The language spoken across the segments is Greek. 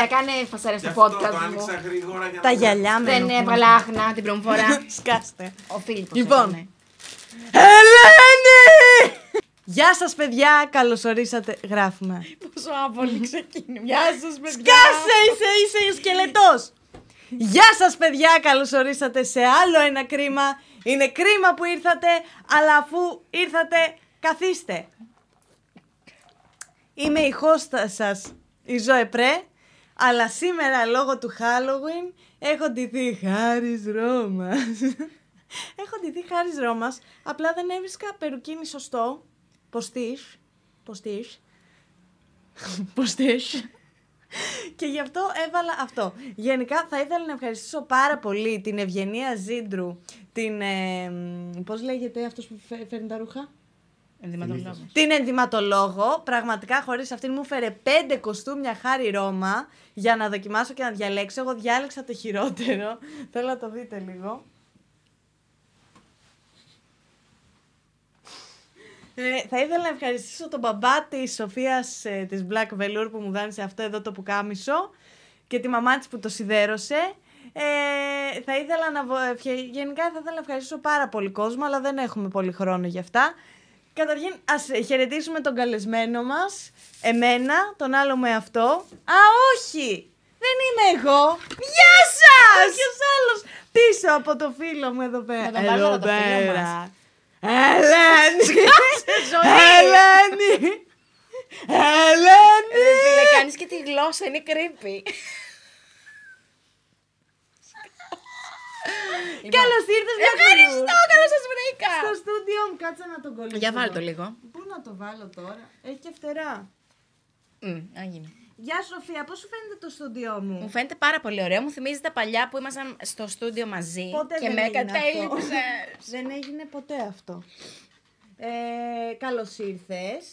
Παιδιά, κάνε φασαρές Γι' στο αυτό το podcast μου. άνοιξα γρήγορα για Τα να γυαλιά με Δεν ενοχλούν. έβγαλα άχνα την πρώτη φορά. Σκάστε. Ο Φίλιππος Λοιπόν. έκανε. Ελένη! Γεια σας παιδιά, καλωσορίσατε. Γράφουμε. Πόσο άβολη ξεκίνησε. Γεια σας, παιδιά. Σκάσε, είσαι, είσαι σκελετός. Γεια σας παιδιά, καλωσορίσατε σε άλλο ένα κρίμα. Είναι κρίμα που ήρθατε, αλλά αφού ήρθατε, καθίστε. Είμαι η χώστα σας, η Ζωέ Πρέ, αλλά σήμερα λόγω του Halloween έχω ντυθεί χάρης Ρώμας. έχω ντυθεί χάρης Ρώμας, απλά δεν έβρισκα περουκίνι σωστό, ποστίς, ποστίς, ποστίς. Και γι' αυτό έβαλα αυτό. Γενικά θα ήθελα να ευχαριστήσω πάρα πολύ την Ευγενία Ζήντρου, την. Ε, Πώς λέγεται αυτός που φε- φέρνει τα ρούχα; Ενδυματολόγος. Την ενδυματολόγο; Πραγματικά χωρίς αυτήν μου φέρε πέντε κοστούμια χάρη Ρώμα για να δοκιμάσω και να διαλέξω. Εγώ διάλεξα το χειρότερο. Θέλω να το δείτε λίγο. Ε, θα ήθελα να ευχαριστήσω τον μπαμπά της Σοφίας ε, της Black Velour που μου δάνεισε αυτό εδώ το πουκάμισο και τη μαμά της που το σιδέρωσε. Ε, θα ήθελα να. βο- ευχε- Γενικά θα ήθελα να ευχαριστήσω πάρα πολύ κόσμο, αλλά δεν έχουμε πολύ χρόνο γι' αυτά. Καταρχήν, ας ε, χαιρετήσουμε τον καλεσμένο μας, εμένα, τον άλλο με αυτό. Α, όχι! Δεν είμαι εγώ! Γεια σας! Ποιος άλλος πίσω από το φίλο μου εδώ πέρα. Να τον βάλουμε Εδώ το φίλο πέρα. μας. Ελένη! ζωή. Ελένη! Ελένη! Ε, Φίλε, κάνεις και τη γλώσσα, είναι creepy. Καλώς ήρθες, Black Ευχαριστώ, Velour. καλώς σας βρήκα. Στο στούντιό μου, κάτσε να τον κολλήσω. Για βάλ' το λίγο. Πού να το βάλω τώρα, έχει και φτερά. Μμ, Έγινε. Γεια Σοφία, πώς σου φαίνεται το στούντιό μου; Μου φαίνεται πάρα πολύ ωραίο. Μου θυμίζει τα παλιά που ήμασταν στο στούντιο μαζί Ποτέ και δεν με έγινε κατέληψες. Δεν έγινε ποτέ αυτό. Ε, Καλώς ήρθες.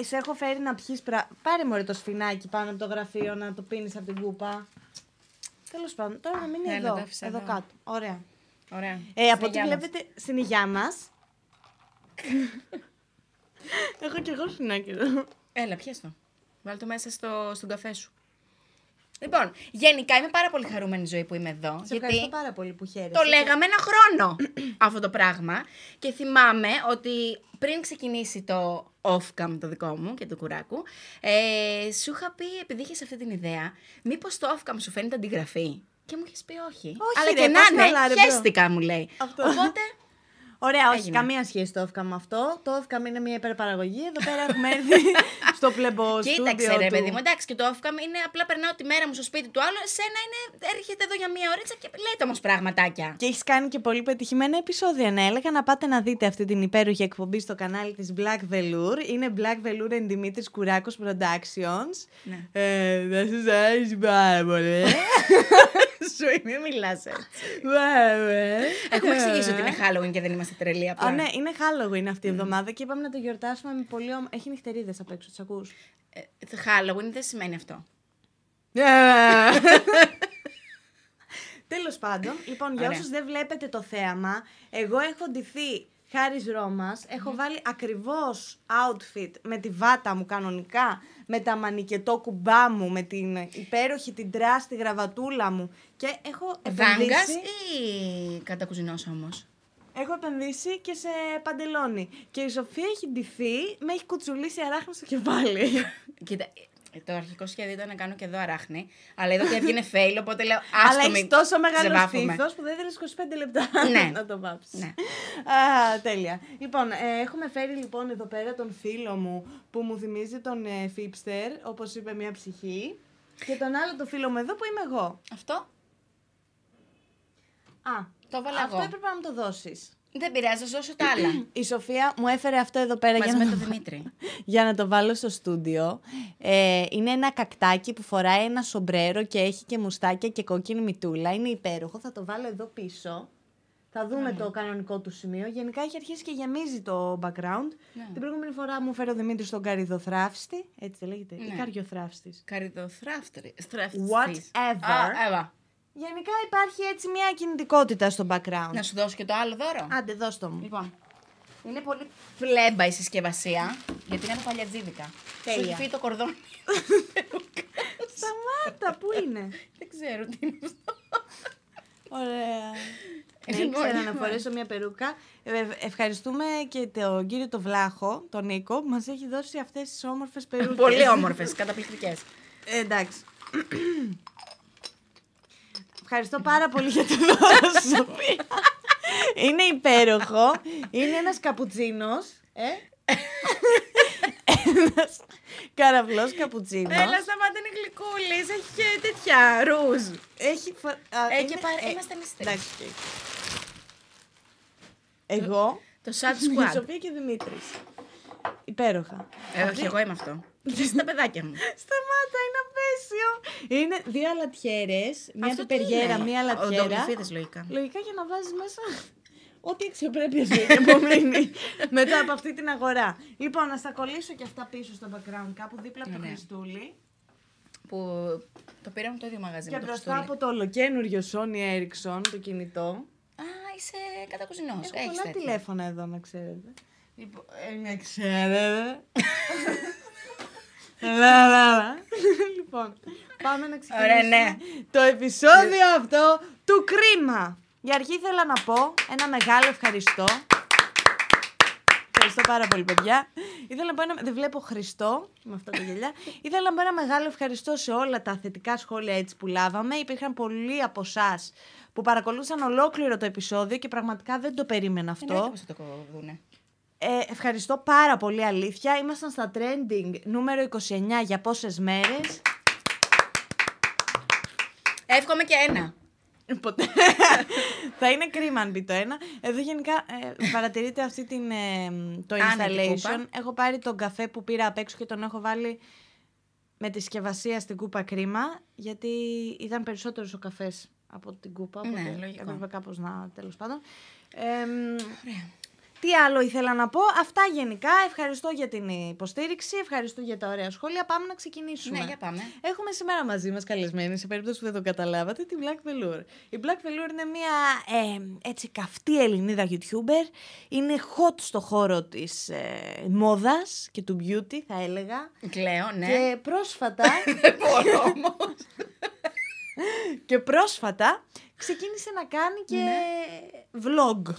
Σε έχω φέρει να πιεις πρα... Πάρε μου το σφινάκι πάνω από το γραφείο να το πίνεις από την κούπα. Τέλος πάντων, τώρα να μείνει Έλα, εδώ. το άφησα εδώ εδώ. κάτω. Ωραία. Ωραία. Ε, από Στην ό,τι υγειά μας. βλέπετε στην υγειά μας. έχω κι εγώ σφινάκι εδώ. Έλα, πιες το. Βάλ το μέσα στο, στον καφέ σου. Λοιπόν, γενικά είμαι πάρα πολύ χαρούμενη ζωή που είμαι εδώ. Σε ευχαριστώ πάρα πολύ που χαίρεσαι. Το λέγαμε ένα χρόνο αυτό το πράγμα. Και θυμάμαι ότι πριν ξεκινήσει το off-cam το δικό μου και του κουράκου, ε, σου είχα πει, επειδή είχες αυτή την ιδέα, μήπως το off-cam σου φαίνεται αντιγραφή; Και μου είχες πει όχι. Όχι, Αλλά ρε, και να πας είναι, καλά, ρε, bro. χέστηκα, μου λέει. Αυτό. Οπότε. Ωραία, όχι, Έγινε. καμία σχέση το off-cam με αυτό. Το off-cam είναι μια υπερπαραγωγή. Εδώ πέρα έχουμε έρθει στο πλεμπό Κοίταξε, στούντιο ρε του. παιδί μου, εντάξει, και το off-cam είναι απλά περνάω τη μέρα μου στο σπίτι του άλλου. Εσένα είναι, έρχεται εδώ για μία ωρίτσα και λέτε όμως πραγματάκια. Και έχεις κάνει και πολύ πετυχημένα επεισόδια. Ναι, έλεγα να πάτε να δείτε αυτή την υπέροχη εκπομπή στο κανάλι της Black Velour. Είναι Black Velour and Dimitris Κουράκος Productions. Ναι. Ε, δεν σας αρέσει πάρα πολύ. Σου μην μιλάς έτσι. Βέβαια. Έχουμε εξηγήσει ότι είναι Halloween και δεν είμαστε τρελοί απλά. Α, ναι, είναι Halloween αυτή η εβδομάδα και είπαμε να το γιορτάσουμε με πολύ όμορφο. Έχει νυχτερίδες απ' έξω, τις ακούς; Ε, Halloween δεν σημαίνει αυτό. Τέλος πάντων, λοιπόν, για Ωραία. όσους δεν βλέπετε το θέαμα, εγώ έχω ντυθεί χάρη Ρώμας, έχω βάλει ακριβώς outfit με τη βάτα μου κανονικά, με τα μανικετό κουμπά μου, με την υπέροχη την τράστη γραβατούλα μου και έχω Βάγκα επενδύσει, ή κατακουζινό όμως; έχω επενδύσει και σε παντελόνι. Και η Σοφία έχει ντυθεί, με έχει κουτσουλήσει αράχνη στο κεφάλι. Κοίτα, ε, το αρχικό σχέδιο ήταν να κάνω και εδώ αράχνη, αλλά είδα ότι έβγαινε fail, οπότε λέω Αλλά άστο έχεις μην τόσο μεγάλο ξεβάφουμε». στήθος που δεν θέλεις 25 λεπτά Ναι. να το βάψεις. Ναι. Α, τέλεια. Λοιπόν, ε, έχουμε φέρει λοιπόν εδώ πέρα τον φίλο μου που μου θυμίζει τον ε, Φίπστερ, όπως είπε μια ψυχή. Και τον άλλο το φίλο μου εδώ που είμαι εγώ. Αυτό Α, το έβαλα αυτό εγώ. έπρεπε να μου το δώσεις. Δεν πειράζει, θα δώσω τα άλλα. Η Σοφία μου έφερε αυτό εδώ πέρα Μαζί για με να, τον το... Δημήτρη. για να το βάλω στο στούντιο. Ε, είναι ένα κακτάκι που φοράει ένα σομπρέρο και έχει και μουστάκια και κόκκινη μητούλα. Είναι υπέροχο. Θα το βάλω εδώ πίσω. Θα δούμε το κανονικό του σημείο. Γενικά έχει αρχίσει και γεμίζει το background. Ναι. Την προηγούμενη φορά μου φέρε ο Δημήτρης τον καριδοθράφστη. Έτσι δεν λέγεται. Ή Ναι. καριοθράφστη. Καριδοθράφτρη. Whatever. Εύα. Γενικά υπάρχει έτσι μια κινητικότητα στο background. Να σου δώσω και το άλλο δώρο. Άντε, δώσ' το μου. Λοιπόν, είναι πολύ πλέμπα η συσκευασία, γιατί είναι από παλιατζίδικα. Σου Τέλεια. έχει φύγει το κορδόνι. Σταμάτα, πού είναι; Δεν ξέρω τι είναι αυτό. Ωραία. Ναι, Λοιπόν, ήξερα να λοιπόν. φορέσω μια περούκα. Ε, ε, ευχαριστούμε και τον κύριο το Βλάχο, τον Νίκο, που μας έχει δώσει αυτές τις όμορφες περούκες. Πολύ όμορφες, καταπληκτικές. Ε, εντάξει. Ευχαριστώ πάρα πολύ για το δώρο σου, Σοφία. Είναι υπέροχο. Είναι ένας καπουτσίνος. Ε; ένας καραβλός καπουτσίνος. Έλα, σταμάτα είναι γλυκούλης. Έχει και τέτοια ρουζ. Έχει φο... α, Ε, είναι- και πάρε- ε, είμαστε εμείς τρεις. Εντάξει. οκ. Εγώ, Το Sad η Squad. Σοφία και Δημήτρης. Υπέροχα. Ε, όχι, εγώ είμαι αυτό. Και εσύ τα παιδάκια μου. Σταμάτα, είναι απέσιο. Είναι δύο αλατιέρες, μία Αυτό τι πιπεριέρα, είναι; μία αλατιέρα. Οδοντογλυφίδες, λογικά. Λογικά για να βάζεις μέσα ό,τι αξιοπρέπεια σου έχει απομείνει μετά από αυτή την αγορά. Λοιπόν, να στα κολλήσω και αυτά πίσω στο background κάπου δίπλα από το Ωραία. Χριστούλη. Που το πήραμε το ίδιο μαγαζί Και με το μπροστά Χριστούλη. από το ολοκένουργιο Sony Ericsson, το κινητό. Α, είσαι κατακουζινός. Έχω Έχεις πολλά τέτοια. τηλέφωνα εδώ, να ξέρετε. Λοιπόν, ε, να ξέρετε. Λα, λα, λα. λοιπόν, πάμε να ξεκινήσουμε Ωραία, ναι. το επεισόδιο αυτό του κρίμα. Για αρχή ήθελα να πω ένα μεγάλο ευχαριστώ. Ευχαριστώ πάρα πολύ, παιδιά. Ήθελα να πω ένα... Δεν βλέπω Χριστό με αυτά τα γελιά. Ήθελα να πω ένα μεγάλο ευχαριστώ σε όλα τα θετικά σχόλια έτσι που λάβαμε. Υπήρχαν πολλοί από εσάς που παρακολούθησαν ολόκληρο το επεισόδιο και πραγματικά δεν το περίμενα αυτό. Εννοείται πως θα το δούνε. Ε, ευχαριστώ πάρα πολύ αλήθεια. Ήμασταν στα trending νούμερο 29 για πόσες μέρες. Εύχομαι και ένα. Ποτέ. Θα είναι κρίμα αν μπει το ένα. Εδώ γενικά ε, παρατηρείτε αυτή την, ε, το Άνετη installation. κούπα. Έχω πάρει τον καφέ που πήρα απ' έξω και τον έχω βάλει με τη συσκευασία στην κούπα κρίμα, γιατί ήταν περισσότερος ο καφές από την κούπα. Ναι, οπότε λογικό. Έπρεπε κάπως να, τέλος πάντων. Ε, Ωραία. Τι άλλο ήθελα να πω. Αυτά γενικά. Ευχαριστώ για την υποστήριξη. Ευχαριστώ για τα ωραία σχόλια. Πάμε να ξεκινήσουμε. Ναι, για πάμε. Έχουμε σήμερα μαζί μας καλεσμένη, σε περίπτωση που δεν το καταλάβατε, τη Black Velour. Η Black Velour είναι μια ε, έτσι καυτή Ελληνίδα YouTuber. Είναι hot στο χώρο της ε, μόδας και του beauty, θα έλεγα. Κλαίω, ναι. Και πρόσφατα, Δεν μπορώ όμως. και πρόσφατα ξεκίνησε να κάνει και Ναι. vlog.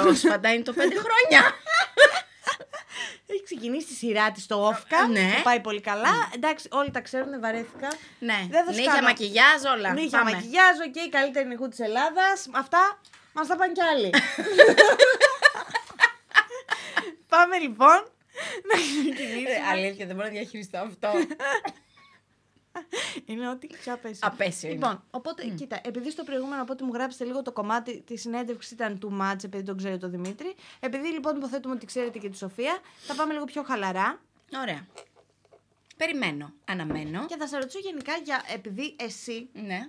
Πρόσφατα είναι το πέντε χρόνια. Έχει ξεκινήσει τη σειρά της στο Offcam, Ναι. που πάει πολύ καλά. Εντάξει, όλοι τα ξέρουν, βαρέθηκα. Ναι. Δεν θα σου Νύχια, κάνω- μακιγιάζ, όλα. Νύχια, Πάμε. μακιγιάζ, οκ, η καλύτερη νυχού της Ελλάδας. Αυτά μας τα πάνε κι άλλοι. Πάμε λοιπόν να ξεκινήσουμε. Ε, Αλήθεια, δεν μπορώ να διαχειριστώ αυτό. Είναι ό,τι πιο απέσιο. Απέσιο είναι. Λοιπόν, οπότε, κοίτα, επειδή στο προηγούμενο από ό,τι μου γράψετε λίγο το κομμάτι της συνέντευξης ήταν too much, επειδή τον ξέρει το Δημήτρη. Επειδή λοιπόν υποθέτουμε ότι ξέρετε και τη Σοφία, θα πάμε λίγο πιο χαλαρά. Ωραία. Περιμένω. Αναμένω. Και θα σε ρωτήσω γενικά για επειδή εσύ Ναι.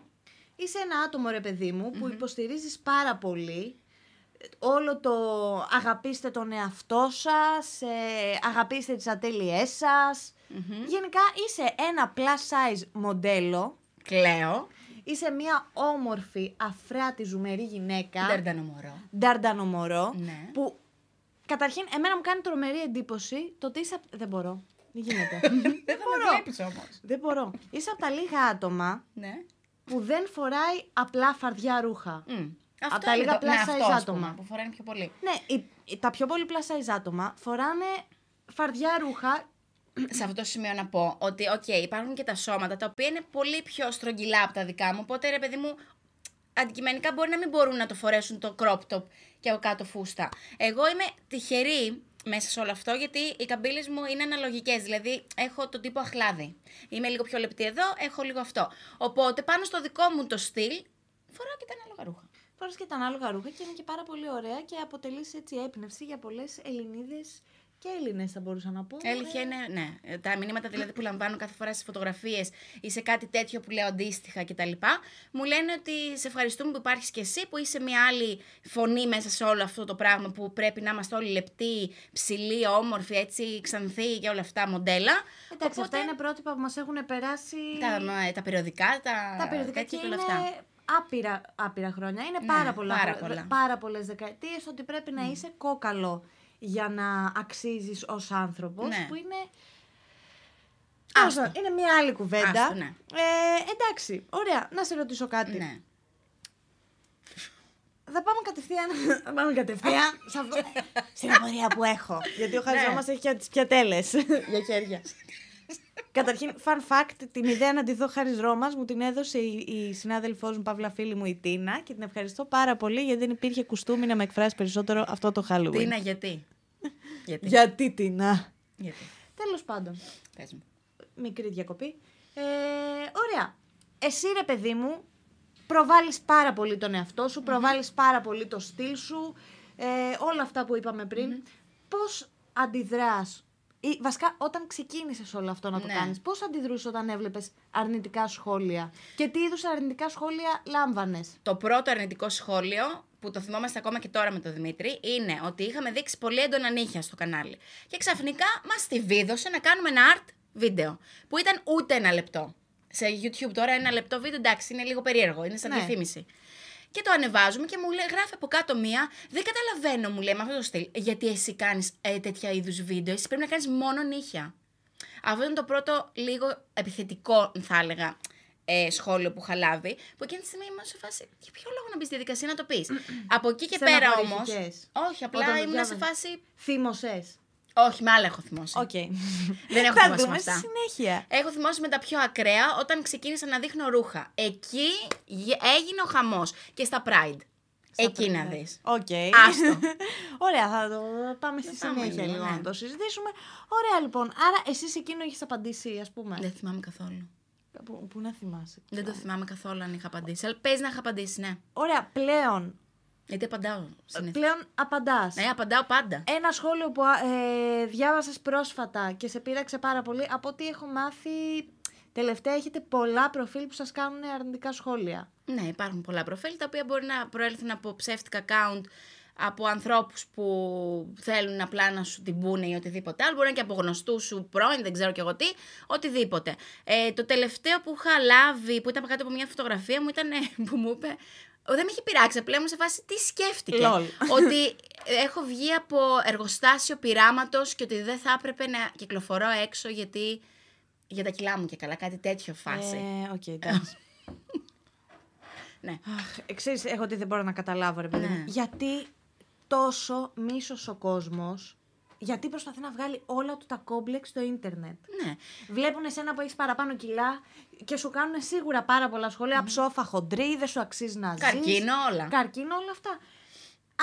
Είσαι ένα άτομο ρε παιδί μου που υποστηρίζεις πάρα πολύ όλο το αγαπήστε τον εαυτό σας, ε, αγαπήστε τις ατέλειές σας. Γενικά είσαι ένα plus size μοντέλο, Κλαίω. είσαι μια όμορφη, αφράτη, ζουμερή γυναίκα, Νταρντανο μωρό. νταρντανομορό, Ναι. που καταρχήν εμένα μου κάνει τρομερή εντύπωση το ότι είσαι... απ- Δεν μπορώ, δεν γίνεται. Δεν θα με βλέπεις όμως. δεν μπορώ. Είσαι από τα λίγα άτομα Ναι. που δεν φοράει απλά φαρδιά ρούχα. Μμ. Απ' Αυτό τα είναι λίγα το- ναι, plus αυτός, size ας πούμε, άτομα. Που φοράνε πιο πολύ. Ναι, οι- οι- τα πιο πολύ plus size άτομα φοράνε φαρδιά ρούχα. σε αυτό το σημείο να πω ότι, οκ, υπάρχουν και τα σώματα τα οποία είναι πολύ πιο στρογγυλά από τα δικά μου. Οπότε, ρε παιδί μου, αντικειμενικά μπορεί να μην μπορούν να το φορέσουν το crop top και από κάτω φούστα. Εγώ είμαι τυχερή μέσα σε όλο αυτό γιατί οι καμπύλες μου είναι αναλογικές. Δηλαδή, έχω τον τύπο αχλάδι. Είμαι λίγο πιο λεπτή εδώ, έχω λίγο αυτό. Οπότε, πάνω στο δικό μου το στυλ, φοράω και τα ανάλογα ρούχα. Φοράς και τα ανάλογα ρούχα και είναι και πάρα πολύ ωραία και αποτελείς έτσι έμπνευση για πολλές Ελληνίδες και Έλληνες θα μπορούσα να πω. Η αλήθεια είναι, ναι. Τα μηνύματα δηλαδή που λαμβάνω κάθε φορά στις φωτογραφίες ή σε κάτι τέτοιο που λέω αντίστοιχα κτλ. Μου λένε ότι σε ευχαριστούμε που υπάρχεις και εσύ, που είσαι μια άλλη φωνή μέσα σε όλο αυτό το πράγμα που πρέπει να είμαστε όλοι λεπτοί, ψηλοί, όμορφοι, έτσι, ξανθοί και όλα αυτά μοντέλα. Εντάξει, αυτά είναι πρότυπα που μας έχουν περάσει Τα, μα, τα περιοδικά, τα, τα περιοδικά τέτοια και όλα είναι αυτά. Άπειρα, άπειρα χρόνια. Είναι Ναι, πάρα, πολλά, πάρα χρο- πολλά. πάρα πολλές δεκαετίες ότι πρέπει να είσαι κόκαλο για να αξίζεις ως άνθρωπος Ναι. που είναι Τέλος Άστο. πάντων, Είναι μια άλλη κουβέντα. Άστο, ναι. ε, εντάξει, ωραία. Να σε ρωτήσω κάτι. Ναι. Θα πάμε κατευθείαν. Θα πάμε κατευθείαν σε αυτό. στην απορία που έχω. Γιατί ο Χαριζό Ναι. μας έχει και τις πιατέλες για χέρια. Καταρχήν, fun fact, την ιδέα να τη δω χάρη Ρώμα μου την έδωσε η, η συνάδελφός μου, Παύλα φίλη μου, η Τίνα, και την ευχαριστώ πάρα πολύ γιατί δεν υπήρχε κουστούμι να με εκφράσει περισσότερο αυτό το Halloween. Τι είναι, γιατί; γιατί; Γιατί Τίνα; γιατί; Τέλος πάντων, Πες μου. μικρή διακοπή. Ε, ωραία. Εσύ ρε παιδί μου, προβάλλεις πάρα πολύ τον εαυτό σου, προβάλλεις πάρα πολύ το στυλ σου, ε, όλα αυτά που είπαμε πριν. Πώς αντιδράς, ή βασικά όταν ξεκίνησες όλο αυτό να το Ναι. κάνεις, πώς αντιδρούσες όταν έβλεπες αρνητικά σχόλια; Και τι είδους αρνητικά σχόλια λάμβανες; Το πρώτο αρνητικό σχόλιο που το θυμόμαστε ακόμα και τώρα με τον Δημήτρη είναι ότι είχαμε δείξει πολύ έντονα νύχια στο κανάλι. Και ξαφνικά μας τη βίδωσε να κάνουμε ένα art βίντεο. Που ήταν ούτε ένα λεπτό. Σε YouTube τώρα ένα λεπτό βίντεο εντάξει είναι λίγο περίεργο, είναι σαν Ναι. διαφήμιση. Και το ανεβάζουμε και μου λέει, γράφει από κάτω μία. Δεν καταλαβαίνω, μου λέει με αυτό το στυλ. Γιατί εσύ κάνεις ε, τέτοια είδους βίντεο. Εσύ πρέπει να κάνεις μόνο νύχια. Αυτό ήταν το πρώτο λίγο επιθετικό, θα έλεγα, ε, σχόλιο που είχα λάβει. Που εκείνη τη στιγμή ήμουν σε φάση. Για ποιο λόγο να μπεις στη διαδικασία να το πεις; Από εκεί και πέρα όμω. Στεναχωρήθηκες Όχι, απλά όταν το ήμουν σε διάβασες. φάση. Θύμωσες. Όχι, με άλλα έχω θυμώσει. Οκ. Δεν έχω Θα θυμώσει με δούμε στη αυτά. συνέχεια. Έχω θυμώσει με τα πιο ακραία όταν ξεκίνησα να δείχνω ρούχα. Εκεί γε- έγινε ο χαμός. Και στα Pride. Εκεί να δεις. Οκ. Άστο. Ωραία, θα το πάμε στη πάμε συνέχεια λίγο, λίγο ναι. να το συζητήσουμε. Ωραία, λοιπόν. Άρα, εσύ σε εκείνο έχεις απαντήσει, ας πούμε. Δεν θυμάμαι καθόλου. Πού, πού να θυμάσαι. Δεν το θυμάμαι καθόλου αν είχα απαντήσει. Αλλά παίζει να είχα απαντήσει, ναι. Ωραία, πλέον. Γιατί απαντάω συνήθως. Πλέον απαντάς. Ναι, απαντάω πάντα. Ένα σχόλιο που ε, διάβασες πρόσφατα και σε πείραξε πάρα πολύ, από ό,τι έχω μάθει, τελευταία έχετε πολλά προφίλ που σας κάνουν αρνητικά σχόλια. Ναι, υπάρχουν πολλά προφίλ τα οποία μπορεί να προέλθουν από ψεύτικα account, από ανθρώπους που θέλουν απλά να σου την πούνε ή οτιδήποτε άλλο. Μπορεί να είναι και από γνωστούς σου πρώην, δεν ξέρω κι εγώ τι, οτιδήποτε. Ε, το τελευταίο που είχα λάβει, που ήταν κάτω από μια φωτογραφία μου, ήταν ε, που μου είπε. Δεν με είχε πειράξει, απλά ήμουν σε φάση τι σκέφτηκε. LOL. ότι έχω βγει από εργοστάσιο πειράματος και ότι δεν θα έπρεπε να κυκλοφορώ έξω γιατί. Για τα κιλά μου και καλά, κάτι τέτοιο φάση. Ε, οκ, εντάξει. Ναι. Αχ, ε, ξέρεις, έχω τι δεν μπορώ να καταλάβω, ρε παιδί μου. Ναι. Γιατί τόσο μίσος ο κόσμος, γιατί προσπαθεί να βγάλει όλα του τα κόμπλεξ στο ίντερνετ. ναι. Βλέπουν εσένα που έχεις παραπάνω κιλά και σου κάνουν σίγουρα πάρα πολλά σχόλια. Ψόφα, χοντρή, δεν σου αξίζει να ζεις. Καρκίνο, όλα. Καρκίνο, όλα αυτά.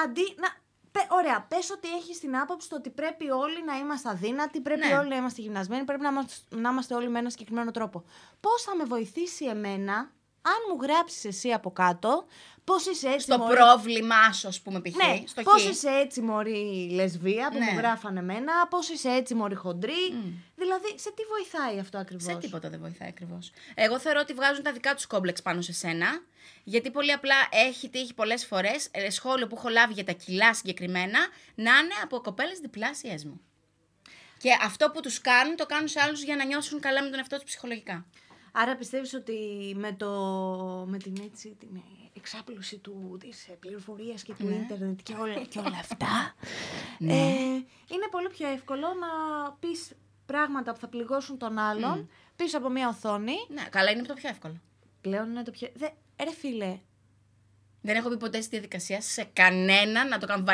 Αντί να. Πε, ωραία, πες ότι έχεις την άποψη το ότι πρέπει όλοι να είμαστε αδύνατοι, πρέπει Ναι. όλοι να είμαστε γυμνασμένοι, πρέπει να είμαστε, να είμαστε όλοι με ένα συγκεκριμένο τρόπο. Πώς θα με βοηθήσει εμένα, αν μου γράψεις εσύ από κάτω, πώς είσαι έτσι. Στο μωρή- πρόβλημά σου, ας πούμε, π.χ. ναι, στο πώς χ. είσαι έτσι μωρή λεσβία που Ναι. μου γράφανε εμένα, πώς είσαι έτσι μωρή χοντρή. Δηλαδή, σε τι βοηθάει αυτό ακριβώς; Σε τίποτα δεν βοηθάει ακριβώς. Εγώ θεωρώ ότι βγάζουν τα δικά τους κόμπλεξ πάνω σε σένα. Γιατί πολύ απλά έχει τύχει πολλές φορές σχόλιο που έχω λάβει για τα κιλά συγκεκριμένα να είναι από κοπέλες διπλάσιες μου. Και αυτό που τους κάνουν, το κάνουν σε άλλους για να νιώσουν καλά με τον εαυτό τους ψυχολογικά. Άρα πιστεύεις ότι με, το, με την, έτσι, την ε, εξάπλωση του, της ε, πληροφορίας και του Ναι. ίντερνετ και όλα, και όλα αυτά, Ναι. ε, είναι πολύ πιο εύκολο να πεις πράγματα που θα πληγώσουν τον άλλον πίσω από μια οθόνη. Ναι, καλά, είναι το πιο εύκολο. Πλέον είναι το πιο... Δε, ρε φίλε, Δεν έχω μπει ποτέ στη διαδικασία σε κανέναν να το κάνω.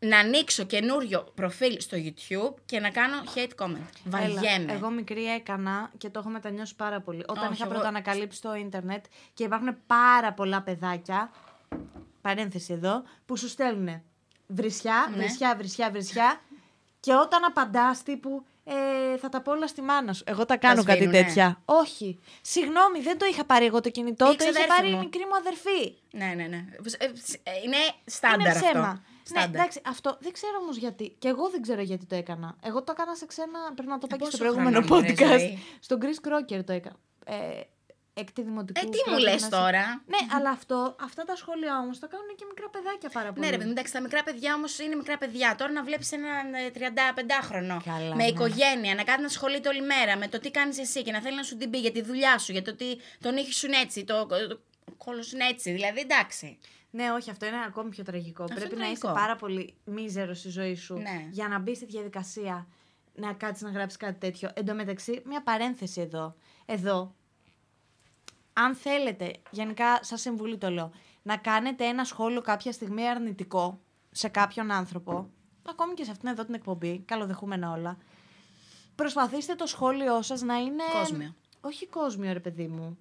Βαριέμαι να ανοίξω καινούριο προφίλ στο YouTube και να κάνω hate comment. Βαριέμαι. Έλα, εγώ μικρή έκανα και το έχω μετανιώσει πάρα πολύ. Όταν Όχι, είχα εγώ- πρωτοανακαλύψει το ίντερνετ και υπάρχουν πάρα πολλά παιδάκια, παρένθεση εδώ, που σου στέλνουν βρισιά, Ναι. βρισιά, βρισιά, βρισιά και όταν απαντάς τύπου ε, θα τα πω όλα στη μάνα σου. Εγώ τα κάνω κάτι σβήνουνε. τέτοια. Όχι. Συγγνώμη, δεν το είχα πάρει εγώ το κινητό, Η το είχε ξαδέρφη πάρει η μου. μικρή μου αδερφή. Ναι, ναι, ναι. Ε, ε, Είναι στάνταρ Είναι ψέμα. αυτό. Ναι, Στάνταρ. εντάξει, αυτό δεν ξέρω όμως γιατί. Και εγώ δεν ξέρω γιατί το έκανα. Εγώ το έκανα σε ξένα. Πρέπει να το Ε, είπα και στο πόσο προηγούμενο χρόνο είναι, ρε, podcast. ζωή; Στον Chris Crocker το έκανα. Ε, έκτη δημοτικού. Ε, τι μου πρώτη λες γυμνασίου. τώρα; Ναι, αλλά αυτό, αυτά τα σχόλια όμως τα κάνουν και μικρά παιδάκια πάρα πολύ. Ναι, ρε παιδί, μου, εντάξει, τα μικρά παιδιά όμως είναι μικρά παιδιά. Τώρα να βλέπεις έναν ε, 35χρονο Καλά, με ναι. οικογένεια, να κάνει να ασχολείται όλη μέρα με το τι κάνεις εσύ και να θέλει να σου την πει για τη δουλειά σου, για το ότι τον ήχη σου είναι έτσι, το, το κόλλο σου είναι έτσι. Δηλαδή, εντάξει. Ναι, όχι, αυτό είναι ακόμη πιο τραγικό. Αυτό Πρέπει είναι να είσαι τραγικό. πάρα πολύ μίζερο στη ζωή σου Ναι. για να μπει στη διαδικασία να κάτσεις να γράψεις κάτι τέτοιο. Εν τω μεταξύ, μια παρένθεση εδώ. Εδώ, αν θέλετε, γενικά σα συμβουλή το λέω, να κάνετε ένα σχόλιο κάποια στιγμή αρνητικό σε κάποιον άνθρωπο, ακόμη και σε αυτήν εδώ την εκπομπή, καλοδεχούμενα όλα, προσπαθήστε το σχόλιο σας να είναι... Κόσμιο. Όχι κόσμιο, ρε παιδί μου.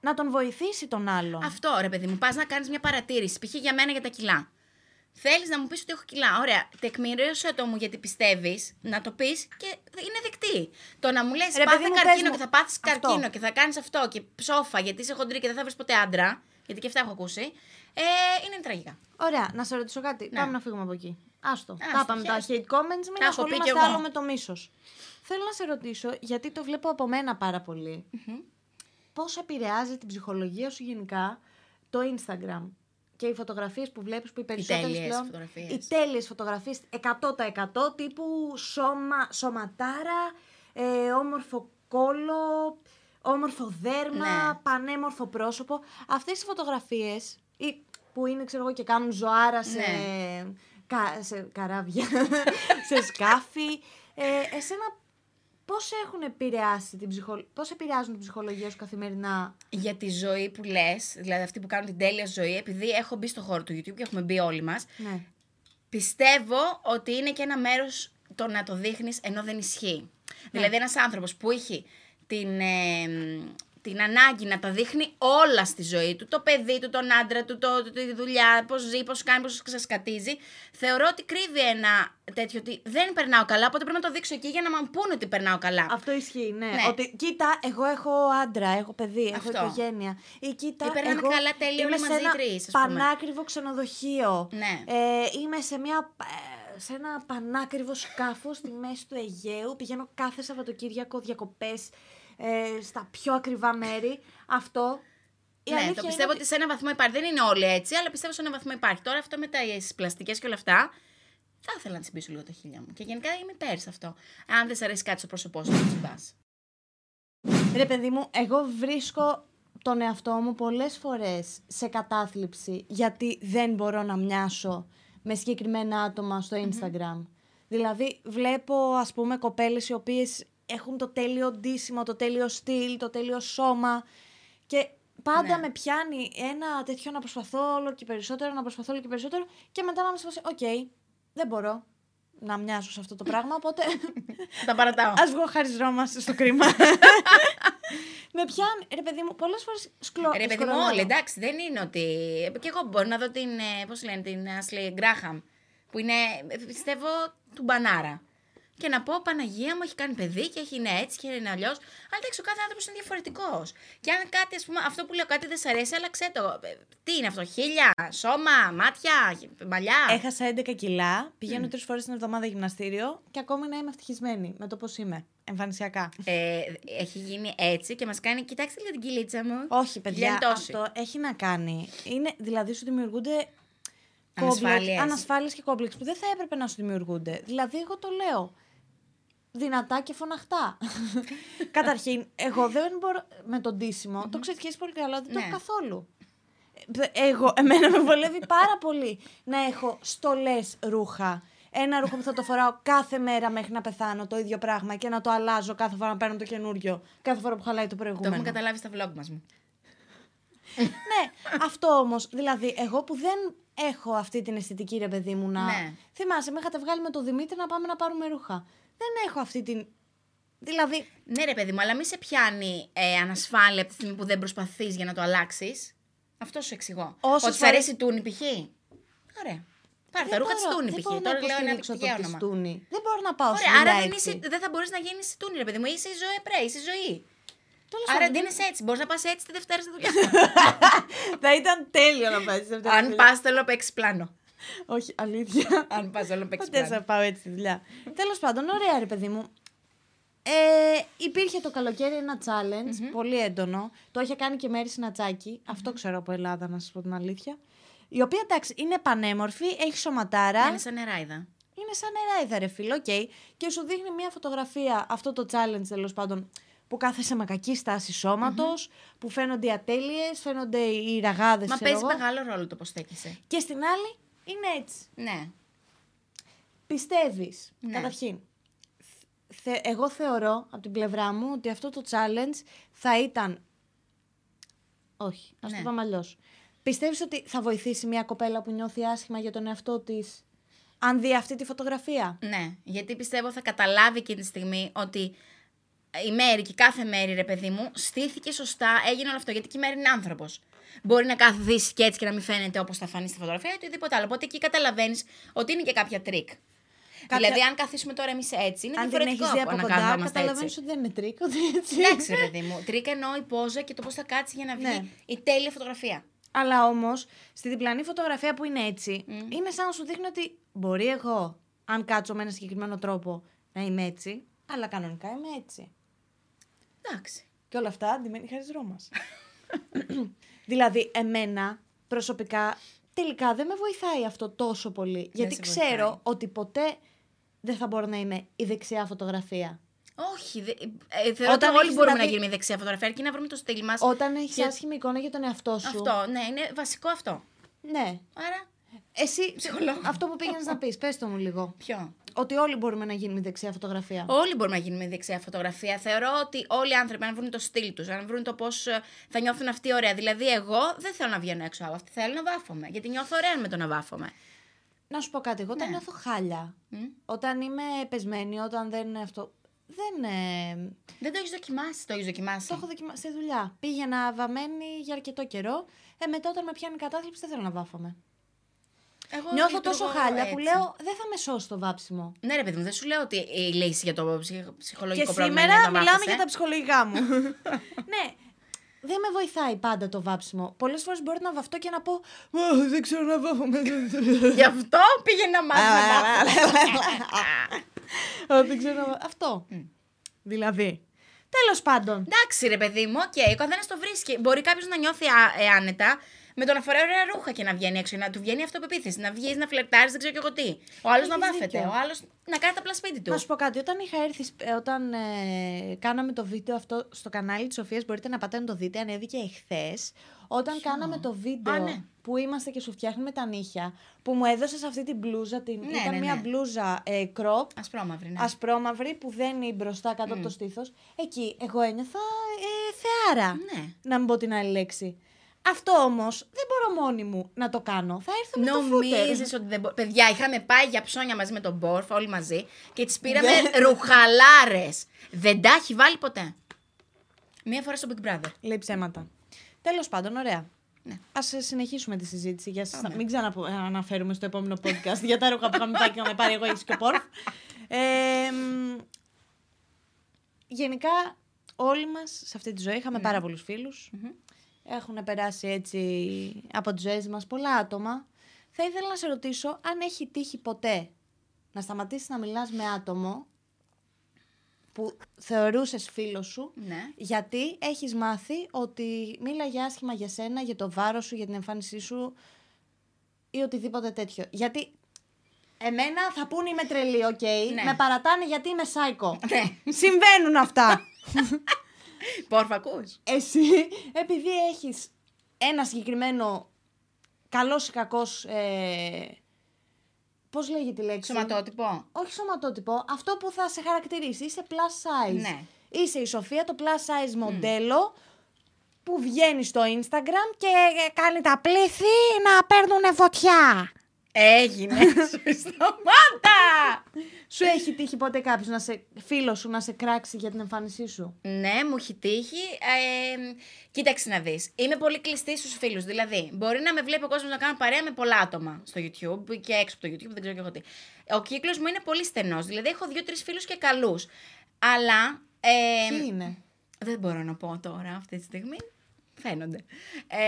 Να τον βοηθήσει τον άλλον. Αυτό ρε παιδί μου, πας να κάνεις μια παρατήρηση. Π.χ. για μένα για τα κιλά. Θέλεις να μου πεις ότι έχω κιλά. Ωραία. Τεκμηρίωσε το μου γιατί πιστεύεις, να το πεις και είναι δεκτή. Το να μου λες Ρε πάθε παιδί μου, πες καρκίνο μου και θα πάθεις αυτό. καρκίνο και θα κάνεις αυτό και ψόφα γιατί είσαι χοντρή και δεν θα βρεις ποτέ άντρα. Γιατί και αυτά έχω ακούσει. Ε, είναι τραγικά. Ωραία, να σε ρωτήσω κάτι. Ναι. Πάμε να φύγουμε από εκεί. Άστο. Άστο, Τα πάμε τα χαίρεσαι. hate comments, μην Τα έχω πει κι ασχολούμαστε εγώ. άλλο με το μίσος. Θέλω να σε ρωτήσω, γιατί το βλέπω από μένα πάρα πολύ. Πώς επηρεάζει την ψυχολογία σου γενικά το Instagram και οι φωτογραφίες που βλέπεις που οι περισσότερες τέλειες πλέον... φωτογραφίες. Οι τέλειες φωτογραφίες 100% τύπου σώμα, σωματάρα, ε, όμορφο κόλο, όμορφο δέρμα, Ναι. πανέμορφο πρόσωπο. Αυτές οι φωτογραφίες ή, που είναι ξέρω εγώ και κάνουν ζωάρα σε, Ναι. κα, σε καράβια, σε σκάφη. Ε, εσένα πώς έχουν επηρεάσει την ψυχο... πώς επηρεάζουν την ψυχολογία σου καθημερινά; Για τη ζωή που λες, δηλαδή αυτή που κάνουν την τέλεια ζωή, επειδή έχω μπει στο χώρο του YouTube και έχουμε μπει όλοι μας, Ναι. πιστεύω ότι είναι και ένα μέρος το να το δείχνεις ενώ δεν ισχύει. Δηλαδή, ένας άνθρωπος που έχει την, ε, την ανάγκη να τα δείχνει όλα στη ζωή του, το παιδί του, τον άντρα του, το, το- τη δουλειά, πώς ζει, πώς κάνει, πώς ξασκατίζει, θεωρώ ότι κρύβει ένα τέτοιο ότι δεν περνάω καλά, οπότε πρέπει να το δείξω εκεί για να μου πούνε ότι περνάω καλά. Αυτό ισχύει, ναι. Ναι. Ότι κοίτα, εγώ έχω άντρα, έχω παιδί, έχω Αυτό. οικογένεια. Ή κοίτα, Ή περνάμε εγώ καλά τέλεια είμαι όλοι σε μαζί ένα τρεις, ας πούμε. πανάκριβο ξενοδοχείο. Ναι. Ε, είμαι σε, μια, ε, σε ένα πανάκριβο σκάφο στη μέση του Αιγαίου. Πηγαίνω κάθε Σαββατοκύριακο διακοπές ε, στα πιο ακριβά μέρη. Αυτό. Η ναι, αλήθεια το είναι πιστεύω ότι... σε ένα βαθμό υπάρχει. Δεν είναι όλοι έτσι, αλλά πιστεύω σε ένα βαθμό υπάρχει. Τώρα αυτό με τα πλαστικές και όλα αυτά, θα ήθελα να τσιμπήσω λίγο τα χίλια μου. Και γενικά είμαι υπέρ σε αυτό. Αν δεν σε αρέσει κάτι στο πρόσωπό σου, δεν τσιμπάς. Ρε παιδί μου, εγώ βρίσκω τον εαυτό μου πολλές φορές σε κατάθλιψη γιατί δεν μπορώ να μοιάσω με συγκεκριμένα άτομα στο Instagram. Δηλαδή βλέπω ας πούμε κοπέλες οι οποίες έχουν το τέλειο ντύσιμο, το τέλειο στυλ, το τέλειο σώμα και πάντα Ναι. με πιάνει ένα τέτοιο να προσπαθώ όλο και περισσότερο, να προσπαθώ όλο και περισσότερο και μετά να είμαι σε φάση, οκ, δεν μπορώ να μοιάσω σε αυτό το πράγμα, οπότε τα παρατάω. Α βγω χάρη Ρώμας στο κρίμα. με πιάνει. Ρε παιδί μου, πολλές φορές σκλω... Ρε παιδί μου, σκορολάρω. όλοι, εντάξει, δεν είναι ότι. Και εγώ μπορώ να δω την. Πώς λένε, την Ashley Graham. Που είναι, ε, πιστεύω, του μπανάρα. Και να πω, Παναγία μου έχει κάνει παιδί και έχει είναι έτσι και είναι αλλιώς. Αλλά εντάξει, ο κάθε άνθρωπος είναι διαφορετικός. Και αν κάτι, ας πούμε, αυτό που λέω κάτι δεν σ' αρέσει, άλλαξε το. Ε, Τι είναι αυτό, χίλια, σώμα, μάτια, μαλλιά. Έχασα 11 κιλά, πηγαίνω τρεις φορές την εβδομάδα γυμναστήριο και ακόμη να είμαι ευτυχισμένη με το πώς είμαι. Εμφανισιακά. Ε, έχει γίνει έτσι και μας κάνει, κοιτάξτε λίγο την κυλίτσα μου. Όχι, παιδιά, Γλεντώσει. αυτό έχει να κάνει. Είναι, δηλαδή, σου δημιουργούνται Ανασφάλειες. ανασφάλειες και κόμπλεξ που δεν θα έπρεπε να σου δημιουργούνται. Δηλαδή, εγώ το λέω. Δυνατά και φωναχτά. Καταρχήν, εγώ δεν μπορώ. Με τον ντύσιμο, το ξέρει και εσύ πολύ καλά, δεν το Ναι. έχω καθόλου. Ε, Εγώ, εμένα με βολεύει πάρα πολύ να έχω στολές ρούχα. Ένα ρούχο που θα το φοράω κάθε μέρα μέχρι να πεθάνω το ίδιο πράγμα και να το αλλάζω κάθε φορά να παίρνω το καινούριο. Κάθε φορά που χαλάει το Το προηγούμενο. έχουμε καταλάβει στα vlog μας. Ναι, αυτό όμως. Δηλαδή, εγώ που δεν έχω αυτή την αισθητική ρε παιδί μου να. Ναι. Θυμάσαι, με είχατε βγάλει με τον Δημήτρη να πάμε να πάρουμε ρούχα. Δεν έχω αυτή την. Δηλαδή. Ναι, ρε παιδί μου, αλλά μη σε πιάνει ε, ανασφάλεια από τη στιγμή που δεν προσπαθείς για να το αλλάξεις. Αυτό σου εξηγώ. Όσες Ότι σ' φορές- αρέσει η τούνη π.χ. Ωραία. Πάρε τα δεν ρούχα της μπορώ- τούνη δεν π.χ. μπορώ να Τώρα λέω ένα υποστηρίξω το τυχαίο της όνομα. τούνη. Δεν μπορώ να πάω Ωραία, στη άρα δουλειά δεν, έτσι. είσαι, δεν θα μπορείς να γίνεις τούνη, ρε παιδί μου. Είσαι η ζωή πρέ, είσαι η ζωή. Τέλος Άρα πάντων, ντύνεσαι έτσι. Μπορείς να πας έτσι τη Δευτέρα στη δουλειά. Θα ήταν τέλειο να πάει στη δεύτερη Αν δουλειά. πας, θέλω να παίξεις πλάνο. Όχι, αλήθεια. Αν πας, θέλω να παίξεις Ποτέ θα πλάνο. πάω έτσι στη δουλειά. Τέλος πάντων, ωραία, ρε παιδί μου. Ε, υπήρχε το καλοκαίρι ένα challenge, πολύ έντονο. Το είχε κάνει και Μέρη Σινατσάκη. Αυτό ξέρω από Ελλάδα, να σας πω την αλήθεια. Η οποία εντάξει είναι πανέμορφη, έχει σωματάρα. Είναι σαν νεράιδα. Είναι σαν νεράιδα, ρε φίλο, οκ. Και σου δείχνει μια φωτογραφία, αυτό το challenge τέλος πάντων, που κάθεσαι με κακή στάση σώματος, που φαίνονται οι ατέλειες, φαίνονται οι ραγάδες. Μα παίζει μεγάλο ρόλο το πώς στέκεσαι. Και στην άλλη είναι έτσι. Ναι. Πιστεύεις, Ναι. καταρχήν, θε- εγώ θεωρώ από την πλευρά μου ότι αυτό το challenge θα ήταν. Όχι, α Ναι. το πάμε αλλιώς. Πιστεύεις ότι θα βοηθήσει μια κοπέλα που νιώθει άσχημα για τον εαυτό της, αν δει αυτή τη φωτογραφία; Ναι, γιατί πιστεύω θα καταλάβει εκείνη τη στιγμή ότι η Μέρη και κάθε Μέρη, ρε παιδί μου, στήθηκε σωστά, έγινε όλο αυτό. Γιατί και η Μέρη είναι άνθρωπος. Μπορεί να κάθεται και έτσι και να μην φαίνεται όπως θα φανείς στη φωτογραφία ή οτιδήποτε άλλο. Οπότε εκεί καταλαβαίνεις ότι είναι και κάποια τρικ. Κάποια- Δηλαδή, αν καθίσουμε τώρα εμείς έτσι, είναι αν την διαφορετικό έχεις δει από από να κοντά, καθόμαστε καταλαβαίνεις έτσι. ότι δεν είναι τρικ, ότι έτσι. Εντάξει, ρε παιδί μου. Τρικ εννοώ η πόζα και το πώς θα κάτσει για να βγει Ναι. η τέλεια φωτογραφία. Αλλά όμως, στη διπλανή φωτογραφία που είναι έτσι, Μμ. είναι σαν να σου δείχνει ότι μπορεί εγώ, αν κάτσω με ένα συγκεκριμένο τρόπο, να είμαι έτσι, αλλά κανονικά είμαι έτσι. Εντάξει. Και όλα αυτά αντιμένει χάρη Ρώμα. δηλαδή, εμένα προσωπικά τελικά δεν με βοηθάει αυτό τόσο πολύ. γιατί σε ξέρω βοηθάει. ότι ποτέ δεν θα μπορώ να είμαι η δεξιά φωτογραφία. Όχι. Δε, ε, θεωρώ Όταν ότι όλοι έχεις μπορούμε δηλαδή- να γίνουμε δεξιά φωτογραφία, αρκεί να βρούμε το στυλ μας. Όταν έχεις Και- άσχημη εικόνα για τον εαυτό σου. Αυτό, ναι, είναι βασικό αυτό. Ναι. Άρα, Εσύ, Ψυχολόγο. αυτό που πήγαινες να πεις, πες το μου λίγο. ποιο; Ότι όλοι μπορούμε να γίνουμε δεξιά φωτογραφία. Όλοι μπορούμε να γίνουμε δεξιά φωτογραφία. Θεωρώ ότι όλοι οι άνθρωποι, αν βρουν το στυλ τους, αν βρουν το πώς θα νιώθουν αυτοί ωραία. Δηλαδή, εγώ δεν θέλω να βγαίνω έξω από αυτή. Θέλω να βάφομαι. Γιατί νιώθω ωραία με το να βάφομαι. Να σου πω κάτι, εγώ όταν Ναι. νιώθω χάλια, Μμ. όταν είμαι πεσμένη, όταν δεν είναι αυτό. Δεν. Ε, Δεν το έχεις δοκιμάσει. Το έχεις δοκιμάσει. το έχω δοκιμάσει στη δουλειά. Πήγαινα βαμμένη για αρκετό καιρό. Ε, μετά όταν με πιάνει η κατάθλιψη δεν θέλω να βάφομαι. Εγώ Νιώθω λειτουργώ τόσο χάλια που έτσι. λέω δεν θα με σώσει το βάψιμο. Ναι, ρε παιδί μου, δεν σου λέω ότι η λύση για το ψυχ- ψυχολογικό Και πρόβλημα είναι σήμερα να μιλάμε βάφεσαι. για τα ψυχολογικά μου. ναι. Δεν με βοηθάει πάντα το βάψιμο. Πολλές φορές μπορεί να βαφτώ και να πω «Ω, Δεν ξέρω να βάφομαι. Γι' αυτό πήγαινε να μάθει να βάφεσαι. Ω, Δεν ξέρω να βα- Αυτό. Δηλαδή. Τέλος πάντων. Εντάξει, ρε παιδί μου, οκ, ο καθένας το βρίσκει. Μπορεί κάποιος να νιώθει α- ε, άνετα με το να φοράει ωραία ρούχα και να βγαίνει έξω, να του βγαίνει αυτοπεποίθηση, να βγεις, να φλερτάρεις, δεν ξέρω και εγώ τι. Ο άλλος να Έχεις βάφεται, δίκιο. ο άλλος να κάνει τα απλά σπίτι του. Να σου πω κάτι, όταν είχα έρθει, σπ- ε, όταν ε, κάναμε το βίντεο αυτό στο κανάλι της Σοφίας, μπορείτε να πατάτε να το δείτε, ανέβηκε εχθές, όταν κάναμε το βίντεο Α, ναι. που είμαστε και σου φτιάχνουμε τα νύχια, που μου έδωσες αυτή την μπλούζα, την, Ναι, ήταν ναι, μια ναι. μπλούζα ε, crop, Ασπρόμαυρη, ναι. ασπρόμαυρη, που δένει μπροστά κάτω από το στήθος, εκεί εγώ ένιωθα ε, θεάρα, Ναι. να μην πω την άλλη λέξη. Αυτό όμως δεν μπορώ μόνη μου να το κάνω. Θα έρθω με το φούτερ. Νομίζεις ότι δεν μπορεί. Παιδιά, είχαμε πάει για ψώνια μαζί με τον Μπόρφ, όλοι μαζί, και τις πήραμε Ναι. ρουχαλάρες. Δεν τα έχει βάλει ποτέ. Μία φορά στο Big Brother. Λέει ψέματα. Τέλος πάντων, ωραία. Ναι. Ας ε, συνεχίσουμε τη συζήτηση. Για σας. Πάμε. Μην ξανααναφέρουμε στο επόμενο podcast για τα ρούχα που είχαμε πάει και είχαμε πάρει εγώ εσύ και ο Πόρφ. Ε, μ, γενικά, όλοι μας σε αυτή τη ζωή είχαμε Ναι. πάρα πολλούς φίλους. Έχουν περάσει έτσι από τις ζωές μας πολλά άτομα. Θα ήθελα να σε ρωτήσω αν έχει τύχει ποτέ να σταματήσεις να μιλάς με άτομο που θεωρούσες φίλο σου Ναι. γιατί έχεις μάθει ότι μίλαγε άσχημα για σένα, για το βάρος σου, για την εμφάνισή σου ή οτιδήποτε τέτοιο. Γιατί εμένα θα πούνε είμαι τρελή, οκ. Ναι. Με παρατάνε γιατί είμαι σάικο. Ναι. Συμβαίνουν αυτά. Μπόρφ, ακούς. Εσύ, επειδή έχεις ένα συγκεκριμένο καλός ή κακός... Ε, πώς λέγεται η λέξη; Σωματότυπο. Όχι σωματότυπο, αυτό που θα σε χαρακτηρίσει. Είσαι plus size. Ναι. Είσαι η Σοφία, το plus size μοντέλο που βγαίνει στο Instagram και ε, κάνει τα πλήθη να παίρνουν φωτιά. Έγινε. Σου σταμάτα! Σου έχει τύχει ποτέ κάποιος να σε, φίλος σου να σε κράξει για την εμφάνισή σου; Ναι, μου έχει τύχει. Ε, κοίταξε να δεις. Είμαι πολύ κλειστή στους φίλους. Δηλαδή, μπορεί να με βλέπει ο κόσμος να κάνω παρέα με πολλά άτομα στο YouTube και έξω από το YouTube, δεν ξέρω και εγώ τι. Ο κύκλος μου είναι πολύ στενός. Δηλαδή, έχω δύο-τρεις φίλους και καλούς. Αλλά. Ε, Τι είναι; Δεν μπορώ να πω τώρα αυτή τη στιγμή. Φαίνονται. Ε,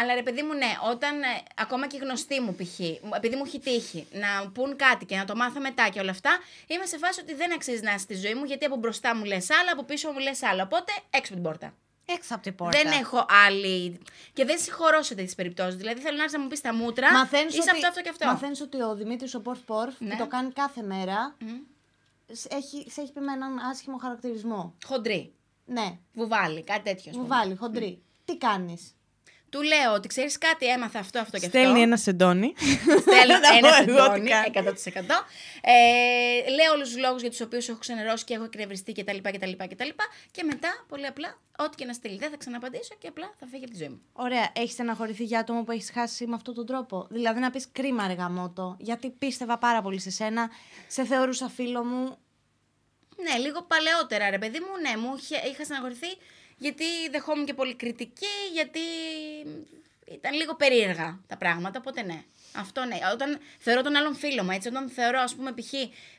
αλλά ρε παιδί μου, ναι, όταν ε, ακόμα και γνωστοί μου π.χ., μου- επειδή μου έχει τύχει να πούν κάτι και να το μάθω μετά και όλα αυτά, είμαι σε φάση ότι δεν αξίζει να είσαι στη ζωή μου, γιατί από μπροστά μου λες άλλα, από πίσω μου λες άλλα. Οπότε έξω από την πόρτα. Έξω από την πόρτα. Δεν έχω άλλη. Και δεν συγχωρώ σε τέτοιες περιπτώσεις. Δηλαδή θέλω να έρθει να μου πεις τα μούτρα. Μαθαίνεις είσαι ότι, αυτό, αυτό και αυτό. Μαθαίνεις ότι ο Δημήτρης ο Πορφ Πορφ Ναι. που το κάνει κάθε μέρα Μμ. σε έχει, σε έχει πει με έναν άσχημο χαρακτηρισμό. Χοντρή. Ναι, Βουβάλι, κάτι τέτοιο. ας μου πούμε. Βάλει χοντρή. Τι κάνεις; Του λέω ότι ξέρεις κάτι, έμαθα αυτό, αυτό και αυτό. Στέλνει ένα σεντόνι. Στέλνει Να ένα πω εγώ σεντόνι, τι κάνει. 100%. Ε, λέω όλους τους λόγους για τους οποίους έχω ξενερώσει και έχω εκνευριστεί κτλ. κτλ, κτλ. Και μετά, πολύ απλά, ό,τι και να στείλει, δεν θα ξαναπαντήσω και απλά θα φύγει από τη ζωή μου. Ωραία, έχεις στεναχωρηθεί για άτομο που έχεις χάσει με αυτόν τον τρόπο; Δηλαδή να πεις κρίμα, ρε γαμώτο, γιατί πίστευα πάρα πολύ σε σένα, σε θεωρούσα φίλο μου. Ναι, λίγο παλαιότερα, ρε παιδί μου, ναι, μου είχε, είχα στεναχωρηθεί γιατί δεχόμουν και πολύ κριτική, γιατί ήταν λίγο περίεργα τα πράγματα, οπότε ναι. Αυτό ναι. Όταν θεωρώ τον άλλον φίλο μου, έτσι, όταν θεωρώ, ας πούμε, π.χ.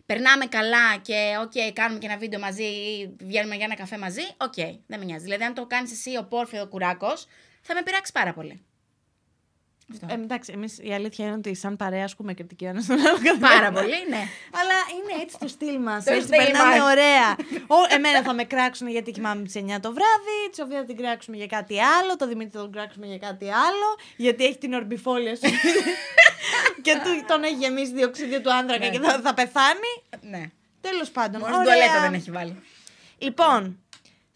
περνάμε καλά και, οκ, κάνουμε και ένα βίντεο μαζί ή βγαίνουμε για ένα καφέ μαζί, οκ, δεν με νοιάζει. Δηλαδή, αν το κάνεις εσύ ο Πόρφιο Κουράκος, θα με πειράξει πάρα πολύ. Αυτό. Ε, εντάξει, εμείς η αλήθεια είναι ότι σαν παρέα ασκούμε κριτική ένας στον άλλο καθένα. πάρα πολύ, ναι. Αλλά είναι έτσι το στυλ μας. Το Έτσι στυλ περνάμε μας. ωραία. Ο, εμένα θα με κράξουν γιατί κοιμάμαι τις 9 το βράδυ. Τη Σοφία θα την κράξουμε για κάτι άλλο. Το Δημήτρη θα τον κράξουμε για κάτι άλλο. Γιατί έχει την ορμπιφόλια σου. και του, τον έχει γεμίσει διοξίδιο του άνθρακα Ναι. και θα, θα πεθάνει. ναι. Τέλος πάντων. Μόνος ωραία. τουαλέτα δεν έχει βάλει. Λοιπόν,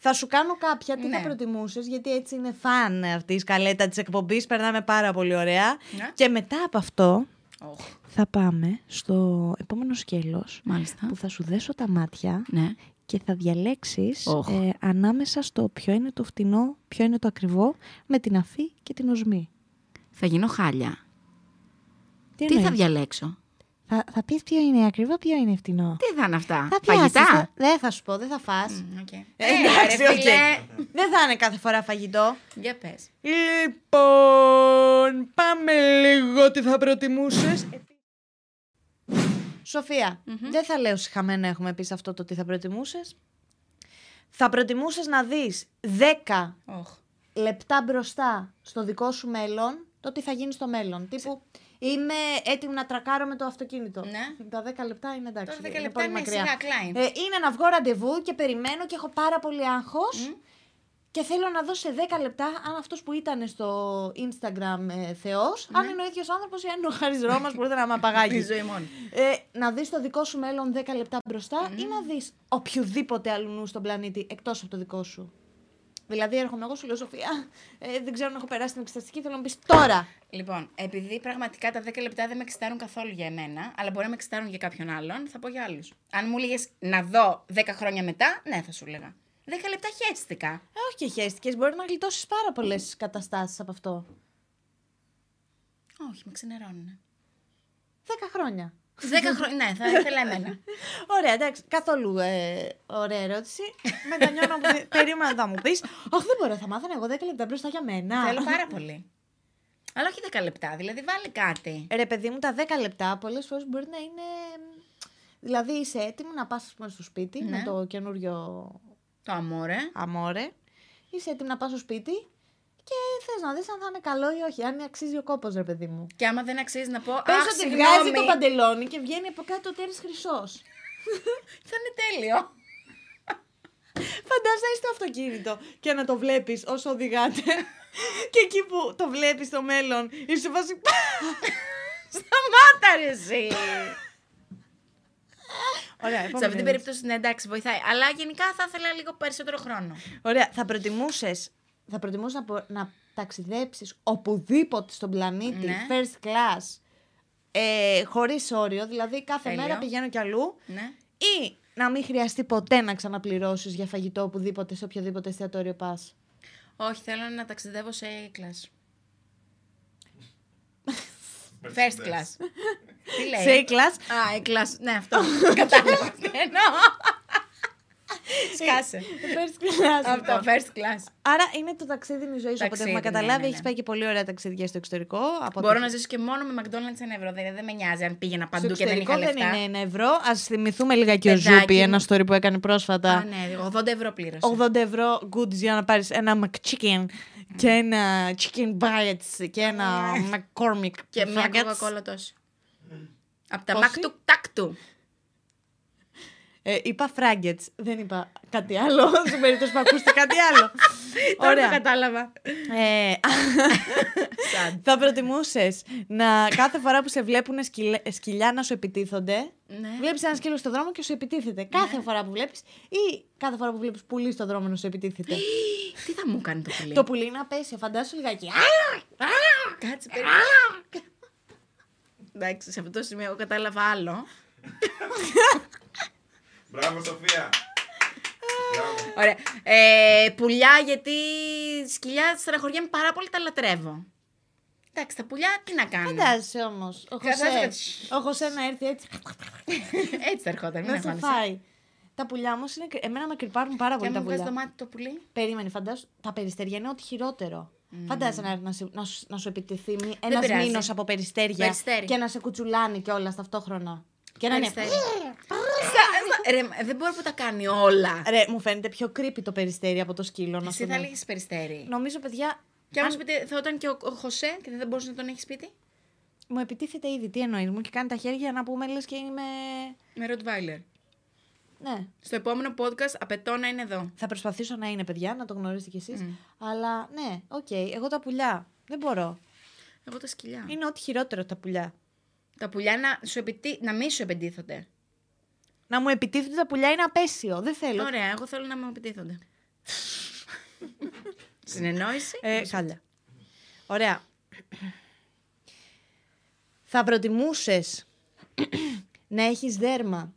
θα σου κάνω κάποια. Τι Ναι. θα προτιμούσες, γιατί έτσι είναι φαν αυτής η σκαλέτα της εκπομπής. Περνάμε πάρα πολύ ωραία. Ναι. Και μετά από αυτό Οχ, θα πάμε στο επόμενο σκέλος μάλιστα. που θα σου δέσω τα μάτια Ναι. και θα διαλέξεις Οχ. ε, ανάμεσα στο ποιο είναι το φτηνό, ποιο είναι το ακριβό, με την αφή και την οσμή. Θα γίνω χάλια. Τι εννοείς; θα διαλέξω; Θα, θα πεις ποιο είναι ακριβό, ποιο είναι φτηνό. Τι θα είναι αυτά. Θα πιάσεις, Φαγητά. θα- Δεν θα σου πω, δεν θα φας. Μμ, οκ. Ε, Ε, εντάξει, ρε οκ. φίλε. Δεν θα είναι κάθε φορά φαγητό. Για πες. Λοιπόν, πάμε λίγο τι θα προτιμούσες. Σοφία, δεν θα λέω συχαμένα έχουμε πει σε αυτό το τι θα προτιμούσες. Θα προτιμούσες να δεις 10 Οχ. λεπτά μπροστά στο δικό σου μέλλον το τι θα γίνει στο μέλλον. Τύπου είμαι έτοιμη να τρακάρω με το αυτοκίνητο. Ναι. Τα 10 λεπτά είναι εντάξει. Τώρα 10 είναι λεπτά πολύ είναι μακριά. σιγά, Klein. Ε, είναι να βγω ραντεβού και περιμένω και έχω πάρα πολύ άγχος. Και θέλω να δω σε 10 λεπτά αν αυτός που ήταν στο Instagram ε, Θεός, αν είναι ο ίδιος άνθρωπος ή αν είναι ο Χάρης Ρώμας που μπορείτε να με Η απαγάγει. ζωή μόνο. Ε, να δεις το δικό σου μέλλον 10 λεπτά μπροστά ή να δεις οποιοδήποτε αλλού στον πλανήτη εκτός από το δικό σου. Δηλαδή έρχομαι εγώ σου λέω Σοφία, ε, δεν ξέρω αν έχω περάσει την εξεταστική, θέλω να μου πεις τώρα. Λοιπόν, επειδή πραγματικά τα 10 λεπτά δεν με εξητάρουν καθόλου για εμένα, αλλά μπορεί να με εξητάρουν για κάποιον άλλον, θα πω για άλλους. Αν μου έλεγες να δω 10 χρόνια μετά, ναι, θα σου έλεγα. 10 λεπτά χαίστηκα. Ε, όχι και χαίστηκες, μπορεί να γλιτώσεις πάρα πολλές καταστάσεις από αυτό. Όχι, με ξενερώνουν. 10 χρόνια. 10 χρόνια, ναι, θα ήθελα εμένα. Ωραία, εντάξει, καθόλου ε, ωραία ερώτηση. Μετανιώνω που περίμενα να μου πεις. Αχ, δεν μπορώ, θα μάθαινα εγώ 10 λεπτά μπροστά για μένα. Θέλω πάρα πολύ. Αλλά όχι 10 λεπτά, δηλαδή βάλει κάτι. Ρε παιδί μου, τα 10 λεπτά πολλές φορές μπορεί να είναι. Δηλαδή είσαι έτοιμο να πας στο σπίτι Ναι. με το καινούριο Το αμόρε. αμόρε. Είσαι έτοιμο να πας στο σπίτι και θες να δεις αν θα είναι καλό ή όχι. Αν αξίζει ο κόπος, ρε παιδί μου. Και άμα δεν αξίζει να πω. Πες Αχ, ότι συγγνώμη. βγάζει το παντελόνι και βγαίνει από κάτω ο τέρι χρυσός. Θα είναι τέλειο. Φαντάζεσαι να είσαι στο αυτοκίνητο και να το βλέπεις όσο οδηγάτε. και εκεί που το βλέπεις στο μέλλον, είσαι σε φάση. Σταμάτα ρε εσύ. Ωραία, Σε αυτή την περίπτωση, ναι, εντάξει, βοηθάει. Αλλά γενικά θα ήθελα λίγο περισσότερο χρόνο. Ωραία, θα προτιμούσες θα προτιμούσες να, πο- να ταξιδέψεις οπουδήποτε στον πλανήτη, Ναι. first class, ε, χωρίς όριο, δηλαδή κάθε Τέλειο. μέρα πηγαίνω κι αλλού, Ναι. ή να μην χρειαστεί ποτέ να ξαναπληρώσεις για φαγητό οπουδήποτε, σε οποιοδήποτε εστιατόριο πας. Όχι, θέλω να ταξιδεύω σε A-class. First class. Τι λέει; Σε class, Α, A-class. Ναι, αυτό. Κατάλαβα. Τι εννοώ. Σκάσε. first class. Αυτό, λοιπόν. first class. Άρα είναι το ταξίδι είναι η ζωή σου, από ό,τι Ταξίδι, έχουμε ναι, καταλάβει. ναι, Έχεις ναι. πάει και πολύ ωραία ταξίδια στο εξωτερικό. Από Μπορώ το- να ζήσω και μόνο με McDonald's ένα ευρώ. Δηλαδή δεν με νοιάζει αν πήγαινα στο παντού και δεν είχα εξωτερικό δεν λεφτά. είναι ένα ευρώ. Α θυμηθούμε λίγα και ο Παιδάκι Ζούπι, μου. ένα story που έκανε πρόσφατα. Α, ναι, 80 ευρώ πλήρωσα. 80 ευρώ goods για να πάρεις ένα McChicken και ένα chicken bites και ένα McCormick Και μια nuggets. κοκακόλα τόσο. Από τα Πόση; μακτου τάκτου. Ε, είπα φράγκετς, δεν είπα κάτι άλλο, στην περίπτωση που ακούστε κάτι άλλο. Τώρα το Ωραία. κατάλαβα. Ε, Σαν. θα προτιμούσες να κάθε φορά που σε βλέπουν σκυλιά να σου επιτίθονται. Ναι. Βλέπεις ένα σκύλο στο δρόμο και σου επιτίθεται. Κάθε φορά που βλέπεις ή κάθε φορά που βλέπεις πουλί στο δρόμο να σου επιτίθεται. Τι θα μου κάνει το πουλί; το πουλί είναι απέσιο, φαντάσου λιγάκι. Κάτσε, περίμενε. Εντάξει, σε αυτό το σημείο εγώ κατάλαβα άλλο. Μπράβο, Σοφία. Μπράβο. Ωραία. Ε, πουλιά, γιατί σκυλιά στεναχωριέμαι πάρα πολύ, τα λατρεύω. Εντάξει, τα πουλιά τι να κάνουν. Φαντάζεσαι όμως, ο Φαντάζεσαι Χωσέ, κάτι. ο Χωσέ να έρθει έτσι Έτσι θα ερχόταν, μην να σε αγχώνεσαι. φάει. Τα πουλιά όμως είναι. Εμένα με κρυπάρουν πάρα Και πολύ αν τα μου βγάζει πουλιά. το μάτι το πουλί. Περίμενε, φαντάσου. Τα περιστέρια είναι ό,τι χειρότερο. Φαντάζεσαι να, να, σου- να, σου- να σου επιτεθεί ένας πειράζει. μήνος από περιστέρια Περιστέρι. και να σε κουτσουλάνει κιόλας ταυτόχρονα. Και να είναι. Περιστέρι. Στα- Ρε, δεν μπορεί που τα κάνει όλα. Ρε, μου φαίνεται πιο creepy το περιστέρι από το σκύλο. Να Εσύ σου θα πω. έλεγε περιστέρι. Νομίζω, παιδιά, Και άμα σπίτι θα ήταν και ο, ο Χωσέ και δεν μπορούσε να τον έχει σπίτι; μου επιτίθεται ήδη. Τι εννοείς, μου έχει κάνει τα χέρια να πούμε λες και είμαι. Με Rottweiler. Ναι. Στο επόμενο podcast απαιτώ να είναι εδώ. Θα προσπαθήσω να είναι, παιδιά, να το γνωρίσετε κι εσείς. Αλλά ναι, οκ, εγώ τα πουλιά. Δεν μπορώ. Εγώ τα σκυλιά. Είναι ό,τι χειρότερο τα πουλιά. Τα πουλιά να, σου επιτί... να μην σου επιτίθονται. Να μου επιτίθεται τα πουλιά είναι απέσιο. Δεν θέλω. Ωραία, εγώ θέλω να μου επιτίθονται. Συνεννόηση. Ε, χάλια. Ωραία. Θα προτιμούσες να έχεις δέρμα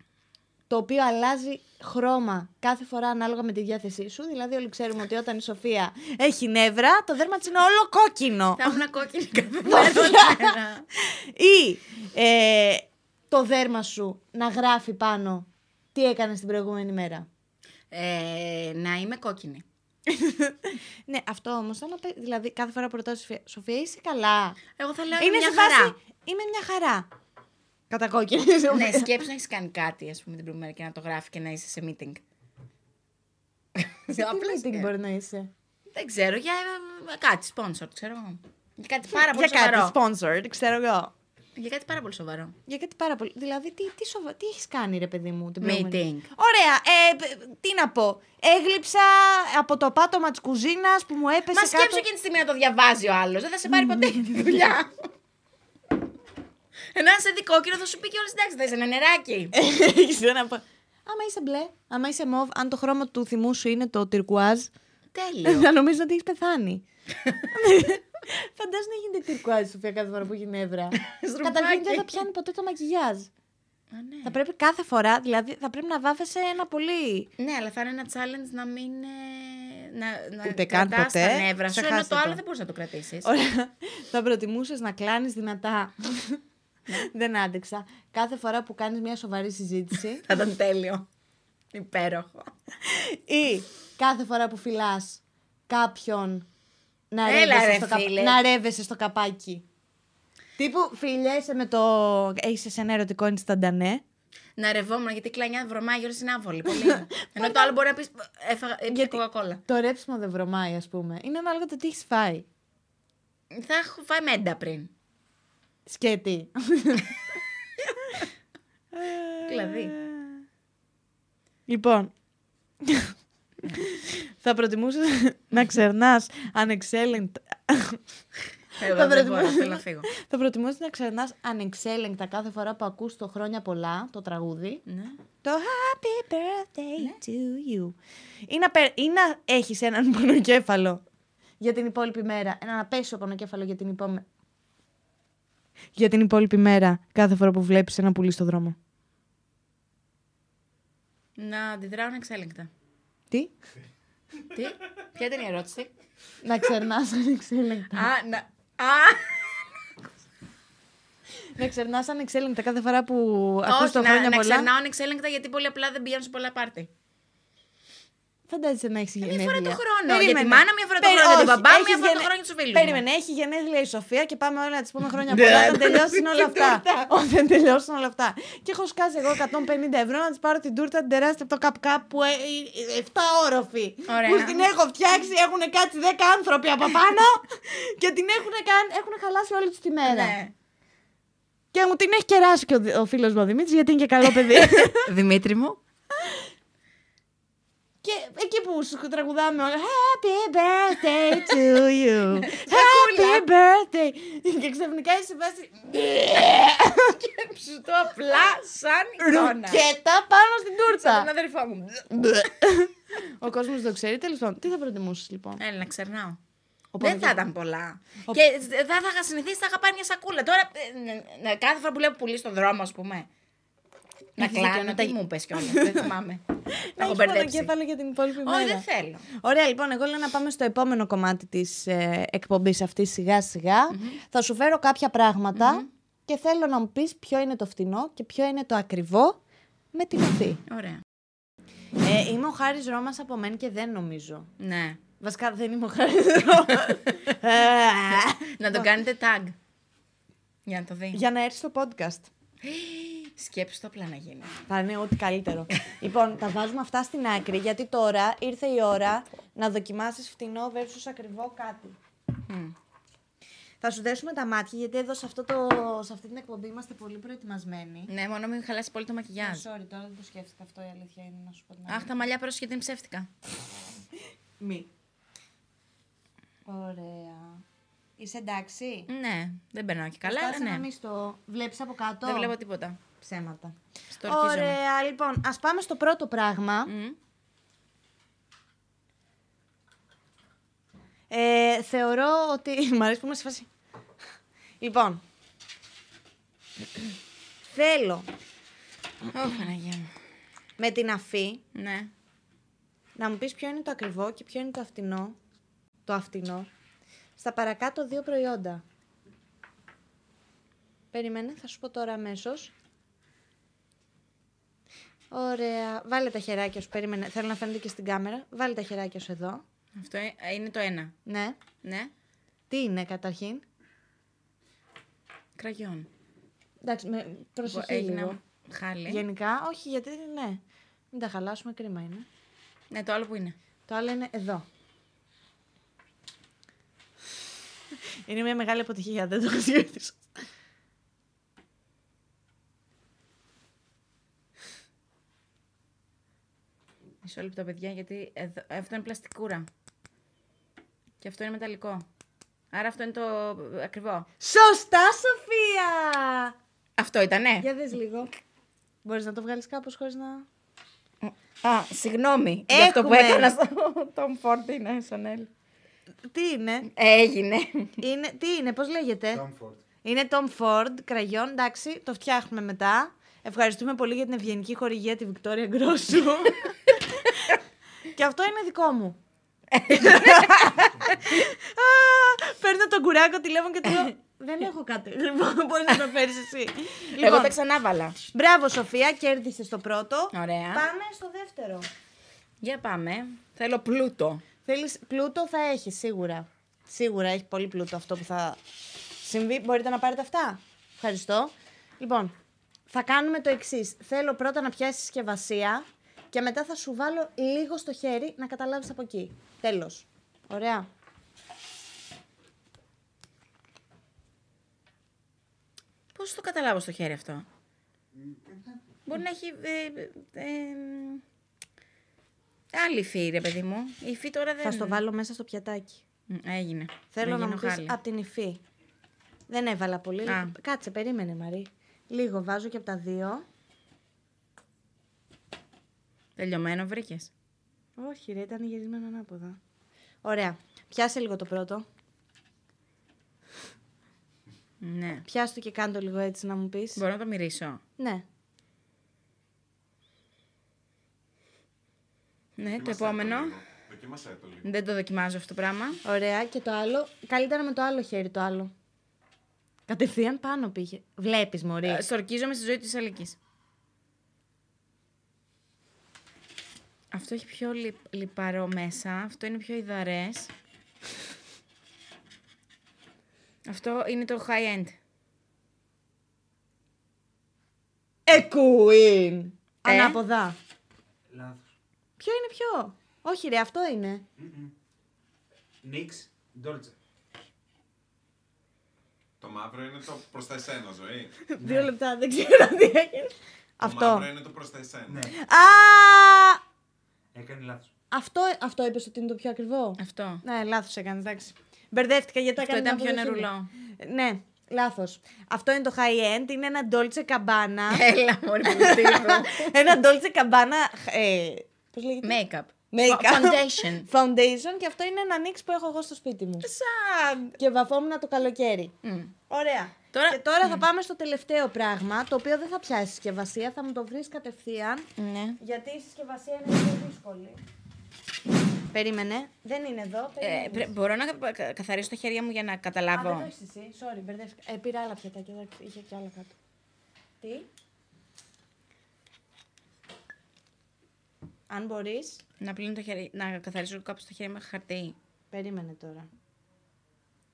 το οποίο αλλάζει χρώμα κάθε φορά ανάλογα με τη διάθεσή σου. Δηλαδή όλοι ξέρουμε ότι όταν η Σοφία έχει νεύρα, το δέρμα της είναι όλο κόκκινο. Θα ήμουν κόκκινη κάθε μέρα. Ή ε, το δέρμα σου να γράφει πάνω τι έκανες την προηγούμενη μέρα. ε, να είμαι κόκκινη. ναι, αυτό όμως, άμα πε- δηλαδή κάθε φορά που ρωτάω τη Σοφία, Σοφία είσαι καλά; Εγώ θα λέω Είναι μια σε φάση, χαρά. είμαι μια χαρά. Κατακόκκινη. ναι, σκέψου να έχεις κάνει κάτι, ας πούμε, την προηγούμενη μέρα και να το γράφει και να είσαι σε meeting. Τι Απλά meeting σκέφ- μπορεί να είσαι; Δεν ξέρω, για ε, κάτι, sponsor, ξέρω εγώ. Για κάτι πάρα πολύ Για σοβαρό. κάτι sponsored, ξέρω εγώ. Για κάτι πάρα πολύ σοβαρό. Για κάτι πάρα πολύ. Δηλαδή, τι, τι, σοβα... τι έχεις κάνει, ρε παιδί μου, την προηγούμενη- Meeting. Ωραία. Ε, π- τι να πω. Έγλειψα από το πάτωμα της κουζίνας που μου έπεσε Μα σκέψου εκείνη τη στιγμή να το διαβάζει ο άλλος. Δεν θα σε πάρει ποτέ τη δουλειά. Ενώ αν σε δει κόκκινο θα σου πει κιόλας εντάξει, θε ένα νεράκι. Έχεις ένα πα- Άμα είσαι μπλε, άμα είσαι μοβ, αν το χρώμα του θυμού σου είναι το τυρκουάζ, Τέλειο. θα νομίζω ότι έχεις πεθάνει. Φαντάζομαι να γίνεται τυρκουάζ, Σοφία, κάθε φορά που έχει νεύρα. Στρουμφάκι. Καταρχήν δεν θα πιάνει ποτέ το μακιγιάζ. Α, ναι. Θα πρέπει κάθε φορά, δηλαδή θα πρέπει να βάφεσαι ένα πολύ. Ναι, αλλά θα είναι ένα challenge να μην. ε, να, να Ούτε καν κρατάς ποτέ. τα νεύρα σου, ενώ Ξεχάστε το άλλο το. δεν μπορείς να το κρατήσεις. Ωραία. θα προτιμούσες να κλάνεις δυνατά. Ναι. δεν άντεξα. Κάθε φορά που κάνεις μια σοβαρή συζήτηση Θα ήταν τέλειο. Υπέροχο. ή κάθε φορά που φυλάς κάποιον να Έλα, ρεύεσαι, ρε, στο, καπ- φίλε. να ρεύεσαι στο καπάκι. Τύπου φιλιέσαι με το. Έχεις σε ένα ερωτικό instantané. Να ρευόμουν γιατί κλανιά βρωμάει γύρω στην άβολη. Πολύ. Ενώ το άλλο μπορεί να πεις. Έφαγα. Έπια Γιατί- κοκακόλα. Το ρέψιμο δεν βρωμάει, ας πούμε. Είναι ανάλογα το τι έχεις φάει. Θα έχω φάει μέντα πριν. Σκέτη. Δηλαδή. Λοιπόν. θα προτιμούσε να ξερνάς ανεξέλεγκτα. Εγώ Θα δεν προτιμούσα- μπορώ, θέλω να φύγω. θα προτιμούσε να ξερνάς ανεξέλεγκτα κάθε φορά που ακούς το χρόνια πολλά, το τραγούδι. Ναι. Το Happy Birthday to you. Ή να, πε- ή να έχεις έναν πονοκέφαλο για την υπόλοιπη μέρα. Έναν απέσιο πονοκέφαλο για την υπόλοιπη για την υπόλοιπη μέρα κάθε φορά που βλέπεις ένα πουλί στο δρόμο. Να αντιδράω ανεξέλεγκτα. Τι; Τι, ποια ήταν η ερώτηση; να ξερνάς ανεξέλεγκτα. Α, να. Α! να ξερνάς ανεξέλεγκτα κάθε φορά που ακούς Όχι, το να, χρόνια να πολλά. ξερνάω ανεξέλεγκτα γιατί πολύ απλά δεν πηγαίνω σε πολλά πάρτι. Φαντάζεσαι να έχεις γενέθλια. Μια φορά το χρόνο. Περίμενε. Για τη μάνα, μια φορά το Περι- χρόνο. Για την όχι, μπαμπά, έχεις μια φορά το γενε- χρόνο για τους φίλους μου. Περίμενε, έχει γενέθλια η Σοφία και πάμε όλα να τη πούμε χρόνια Ναι. πολλά. όταν τελειώσουν όλα Την αυτά. τούρτα. Όταν τελειώσουν όλα αυτά. Και έχω σκάσει εγώ 150 ευρώ να της πάρω την τούρτα την τεράστια από το καπκάπ που ε, ε, 7 όροφοι. Ωραία. Που την έχω φτιάξει, έχουν κάτσει 10 άνθρωποι από πάνω και την έχουν, κάνει, έχουν χαλάσει όλη τους τη μέρα. Ναι. Και μου την έχει κεράσει και ο, ο φίλος μου ο Δημήτρης γιατί είναι και καλό παιδί. Δημήτρη μου. Και εκεί που σου τραγουδάμε όλα Happy birthday to you Happy birthday Και ξαφνικά είσαι σε φάση Και σου το απλά σαν εικόνα. Ρουκέτα πάνω στην Σαν τούρτα τον αδερφό μου. Ο κόσμος το ξέρει τέλος πάντων Τι θα προτιμούσες λοιπόν; Έλα, να ξερνάω. Οπότε Δεν θα και- ήταν πολλά. Ο- Και δεν θα είχα συνηθίσει, θα είχα πάρει μια σακούλα. Τώρα, ε, ναι, ναι, κάθε φορά που βλέπω πουλί στον δρόμο, ας πούμε. Να Έχεις δίκιο, κλάνω, να τα- τι μου είπες κιόλας, δεν θυμάμαι. Να Να έχω έχεις μπερδέψει. πονοκέφαλο για την υπόλοιπη μέρα Όχι, δεν θέλω. Ωραία, λοιπόν, εγώ λέω να πάμε στο επόμενο κομμάτι της ε, εκπομπής αυτής σιγά σιγά. Θα σου φέρω κάποια πράγματα και θέλω να μου πεις ποιο είναι το φτηνό και ποιο είναι το ακριβό με την αφή. Ωραία. Ε, είμαι ο Χάρης Ρώμας από μεν και δεν νομίζω. Ναι. Βασικά δεν είμαι ο Χάρης Ρώμας. Ε, Να το κάνετε tag. Για να το δει. Για να έρθει στο podcast. Σκέψου το απλά να γίνει. Θα είναι ό,τι καλύτερο. λοιπόν, τα βάζουμε αυτά στην άκρη γιατί τώρα ήρθε η ώρα να δοκιμάσεις φτηνό versus ακριβό κάτι. Μμ. Θα σου δέσουμε τα μάτια γιατί εδώ σε, αυτό το, σε αυτή την εκπομπή είμαστε πολύ προετοιμασμένοι. Ναι, μόνο μην χαλάσεις πολύ το μακιγιάζ. Sorry, τώρα δεν το σκέφτηκα αυτό η αλήθεια είναι να σου πω την Αχ, τα μαλλιά πρόσεχε γιατί είναι ψεύτικα. Μη. Ωραία. Είσαι εντάξει; Ναι, δεν περνάω και καλά, Προσπάθησε αλλά να ναι. μην στο βλέπεις από κάτω; Δεν βλέπω τίποτα. Ψέματα. Στορκίζομαι. Ωραία, λοιπόν, ας πάμε στο πρώτο πράγμα. Μμ. Ε, θεωρώ ότι. Μ' αρέσει που είμαστε σε φάση. Λοιπόν. Θέλω Ω, Παναγία μου. με την αφή Ναι. να μου πεις ποιο είναι το ακριβό και ποιο είναι το αυτινό. Το αυτινό. Στα παρακάτω δύο προϊόντα. Περίμενε, θα σου πω τώρα αμέσως. Ωραία. Βάλε τα χεράκια σου. Περίμενε. Θέλω να φαίνεται και στην κάμερα. Βάλε τα χεράκια σου εδώ. Αυτό ε- είναι το ένα. Ναι. Ναι. Τι είναι καταρχήν; Κραγιόν. Εντάξει, με προσοχή Έγινα λίγο. χάλι. Γενικά, όχι γιατί ναι. Μην τα χαλάσουμε, κρίμα είναι. Ναι, το άλλο που είναι. Το άλλο είναι εδώ. Είναι μια μεγάλη αποτυχία, δεν το έχω Μισό λεπτό, παιδιά, γιατί εδώ, αυτό είναι πλαστικούρα. Και αυτό είναι μεταλλικό. Άρα αυτό είναι το ακριβό. Σωστά, Σοφία! Αυτό ήτανε. Για δες λίγο. Μπορείς να το βγάλεις κάπως χωρίς να... Α, συγγνώμη. Για αυτό που Έχουμε. έκανα στο Tom Ford είναι Chanel. Τι είναι, Έγινε. είναι τι είναι, πώς λέγεται; Comfort. Είναι Tom Ford, κραγιόν, εντάξει, το φτιάχνουμε μετά. Ευχαριστούμε πολύ για την ευγενική χορηγία τη Βικτόρια Γκρόσου. Και αυτό είναι δικό μου. Α, Παίρνω τον κουράκο τηλέφωνο και του λέω Δεν έχω κάτι. Λοιπόν, μπορεί να το φέρεις εσύ. Εγώ Λοιπόν, τα ξανάβαλα. μπράβο Σοφία, κέρδισε το πρώτο. Ωραία. Πάμε στο δεύτερο. Για πάμε. Θέλω πλούτο. Θέλεις πλούτο θα έχεις σίγουρα. Σίγουρα έχει πολύ πλούτο αυτό που θα συμβεί. Μπορείτε να πάρετε αυτά. Ευχαριστώ. Λοιπόν, θα κάνουμε το εξής. Θέλω πρώτα να πιάσεις συσκευασία και μετά θα σου βάλω λίγο στο χέρι να καταλάβεις από εκεί. Τέλος. Ωραία. Πώς το καταλάβω στο χέρι αυτό; Μπορεί να έχει... Ε, ε, ε, άλλη υφή, ρε παιδί μου. Η υφή τώρα δεν... Θα στο βάλω μέσα στο πιατάκι. Μ, Έγινε. Θέλω να γίνω μου πεις χάλια. από την υφή. Δεν έβαλα πολύ. Α. Κάτσε, περίμενε Μαρή. Λίγο βάζω και από τα δύο. Τελειωμένο βρήκες. Όχι, ρε, ήταν γυρισμένο ανάποδα. Ωραία. Πιάσε λίγο το πρώτο. Ναι. Πιάσε το και κάντο λίγο έτσι να μου πεις. Μπορώ να το μυρίσω; Ναι. Ναι, το Δοκίμασέ επόμενο. λίγο. Δοκίμασέ το λίγο. Δεν το δοκιμάζω αυτό το πράγμα. Ωραία. Και το άλλο. Καλύτερα με το άλλο χέρι το άλλο. Κατευθείαν πάνω πήγε. Βλέπεις, Μωρή. Ε, Στορκίζομαι στη ζωή της Αλικής. Αυτό έχει πιο λι... λιπαρό μέσα. Αυτό είναι πιο υδαρές. Αυτό είναι το high end. Εκουίν. Ε; Ανάποδα. Λάθος. Ποιο είναι ποιο. Όχι, ρε, αυτό είναι. Νίξ Ντόλτσε. Το μαύρο είναι το προς τα εσένα, ζωή. Δύο λεπτά, δεν ξέρω τι έγινε. Το Αυτό. μαύρο είναι το προς τα εσένα. Ναι. Α! Έκανε λάθος. Αυτό, αυτό είπες ότι είναι το πιο ακριβό; Αυτό. Ναι, λάθος έκανες, εντάξει. Μπερδεύτηκα γιατί το Αυτό έκανε. ήταν πιο την αποδοχή νερουλό. μου. Ναι, λάθος. Αυτό είναι το high end, είναι ένα Dolce Gabbana. Έλα, μωρή που τύπου. ένα Dolce Gabbana. Ε, Πώς λέγεται; Make-up. Make-up. Foundation. Foundation και αυτό είναι ένα νίξ που έχω εγώ στο σπίτι μου. Σαν. Και βαφόμουν το καλοκαίρι. Μμ. Ωραία. Τώρα- Και τώρα θα πάμε στο τελευταίο πράγμα, το οποίο δεν θα πιάσει συσκευασία, θα μου το βρεις κατευθείαν. Ναι. Γιατί η συσκευασία είναι πιο δύσκολη. Περίμενε. Δεν είναι εδώ. Ε, περίμενε. πρέ- μπορώ να κα- κα- καθαρίσω τα χέρια μου για να Α, δεν το καταλάβω. έχεις εσύ. Sorry, μπερδεύτηκα. Ε, πήρα άλλα πιατάκια, εντάξει, είχε και άλλα κάτω. Τι; Αν μπορείς, Να πλύνω το χέρι, να καθαρίσω κάπου το χέρι με χαρτί. περίμενε τώρα.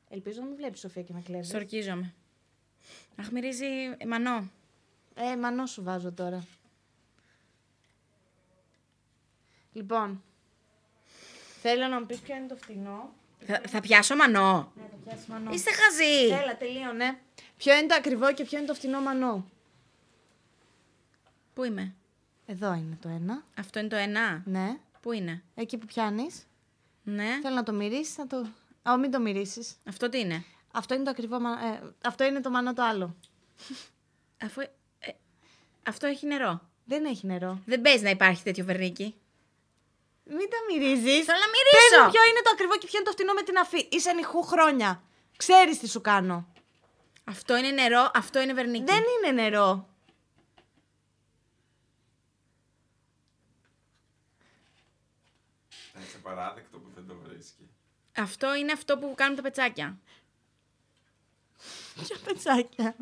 Ελπίζω να μην βλέπεις Σοφία και με κλέβεις. Σορκίζομαι. Αχ, μυρίζει μανό. Ε, μανό σου βάζω τώρα. Λοιπόν, θέλω να μου πεις ποιο είναι το φτηνό. Θα, θα πιάσω μανό. Ναι, το πιάσεις μανό. Είστε χαζοί. Έλα, τελείωνε. Ποιο είναι το ακριβό και ποιο είναι το φτηνό μανό; Πού είμαι; Εδώ είναι το ένα. Αυτό είναι το ένα; Ναι. Πού είναι; Εκεί που πιάνεις. Ναι. Θέλω να το μυρίσεις, να το... Α, μην το μυρίσεις. Αυτό τι είναι; Αυτό είναι το ακριβό μα... ε, αυτό είναι το μανό το άλλο. Αφού... ε, αυτό έχει νερό. Δεν έχει νερό. Δεν παίζει να υπάρχει τέτοιο βερνίκι. Μην τα μυρίζεις. Θέλω να Πες μυρίσω. μου ποιο είναι το ακριβό και ποιο είναι το φτηνό με την αφή. Είσαι νυχού χρόνια. Ξέρεις τι σου κάνω. Αυτό είναι νερό, αυτό είναι βερνίκι. Δεν είναι νερό. Θα είσαι παράδεκτο που δεν το βρίσκει. Αυτό είναι αυτό που κάνουν τα πετσάκια. Ποια πετσάκια.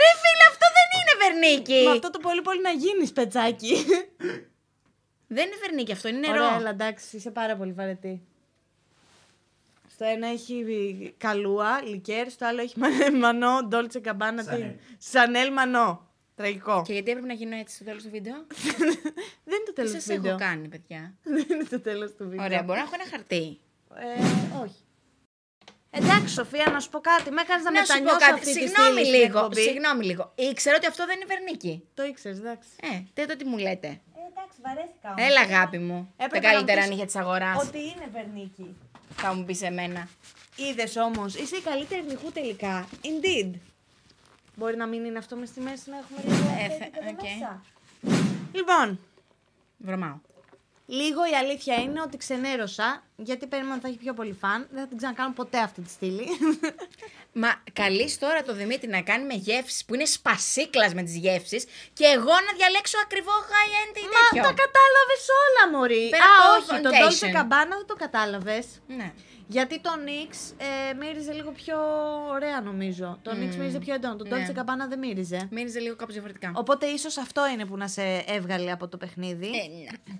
Ρε φίλε, αυτό δεν είναι βερνίκι. Με αυτό το πολύ πολύ να γίνεις πετσάκι. Δεν είναι βερνίκι, αυτό είναι νερό. Ωραία, έλα, εντάξει, είσαι πάρα πολύ βαρετή. Στο ένα έχει καλούα, λικέρ, στο άλλο έχει μα- μανό, ντόλτσε καμπάνα, τι. Σανέλ. Σανέλ μανό. Τραγικό. Και γιατί έπρεπε να γίνω έτσι στο τέλος του βίντεο; Δεν είναι το Τι τέλος του σα έχω βίντεο. κάνει, παιδιά; Δεν είναι το τέλος του βίντεο. Ωραία, μπορώ να έχω ένα χαρτί. Ε, όχι. Εντάξει, Σοφία, να σου πω κάτι. Με έκανες να, Να σου πω μετανιώσω κάτι. αυτή τη Συγγνώμη στήλη στην λίγο. εκπομπή. Συγγνώμη λίγο. Ήξερα ότι αυτό δεν είναι βερνίκι. Το ήξερες, εντάξει. Ε, δεν το τι μου λέτε. Ε, εντάξει, βαρέθηκα. όμως. Έλα, αγάπη μου. Έπρεπε Τα να καλύτερα μου πεις νύχια τη αγοράς. Ότι είναι βερνίκι. Θα μου πεις εμένα. Είδες όμως, είσαι η καλύτερη νυχού τελικά. Indeed. Μπορεί να μην είναι αυτό μες στη μέση να έχουμε λίγο Ε, ε, θε- οκ. μέσα. Λοιπόν, Βρωμάω. Λίγο η αλήθεια είναι ότι ξενέρωσα, γιατί περίμενα ότι θα έχει πιο πολύ fun. Δεν θα την ξανακάνω ποτέ αυτή τη στήλη. Μα καλείς τώρα το Δημήτρη να κάνει με γεύσεις που είναι σπασίκλας με τις γεύσεις και εγώ να διαλέξω ακριβό high end ή Μα τέτοιο. τα κατάλαβες όλα, Μωρή. Πέρα Α, από το όχι, το foundation. Dolce Gabbana δεν το κατάλαβες. Ναι. Γιατί το Nix ε, μύριζε λίγο πιο ωραία, νομίζω. Το Nix μύριζε πιο έντονο. Το ναι. Dolce Gabbana δεν μύριζε. Μύριζε λίγο κάπως διαφορετικά. Οπότε ίσως αυτό είναι που να σε έβγαλε από το παιχνίδι. Ε, ναι.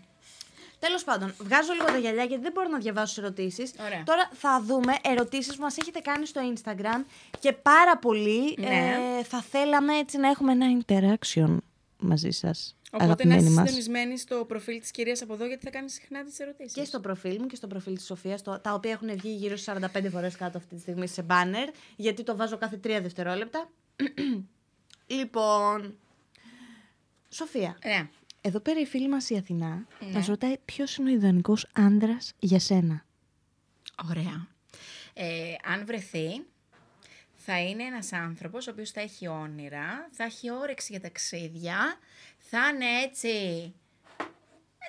Τέλος πάντων, βγάζω λίγο τα γυαλιά γιατί δεν μπορώ να διαβάσω ερωτήσεις. Ωραία. Τώρα θα δούμε ερωτήσεις που μας έχετε κάνει στο Instagram και πάρα πολύ Ναι. ε, θα θέλαμε έτσι να έχουμε ένα interaction μαζί σας. Οπότε να είστε συντονισμένοι στο προφίλ της κυρίας από εδώ, γιατί θα κάνεις συχνά τις ερωτήσεις. Και στο προφίλ μου και στο προφίλ της Σοφίας, το- τα οποία έχουν βγει γύρω στις 45 φορές κάτω αυτή τη στιγμή σε banner, γιατί το βάζω κάθε 3 δευτερόλεπτα. λοιπόν, Σοφία, Ναι. Εδώ πέρα η φίλη μας η Αθηνά μας ρωτάει ποιος είναι ο ιδανικός άντρας για σένα. Ωραία. Ε, αν βρεθεί, θα είναι ένας άνθρωπος ο οποίος θα έχει όνειρα, θα έχει όρεξη για ταξίδια, θα είναι έτσι...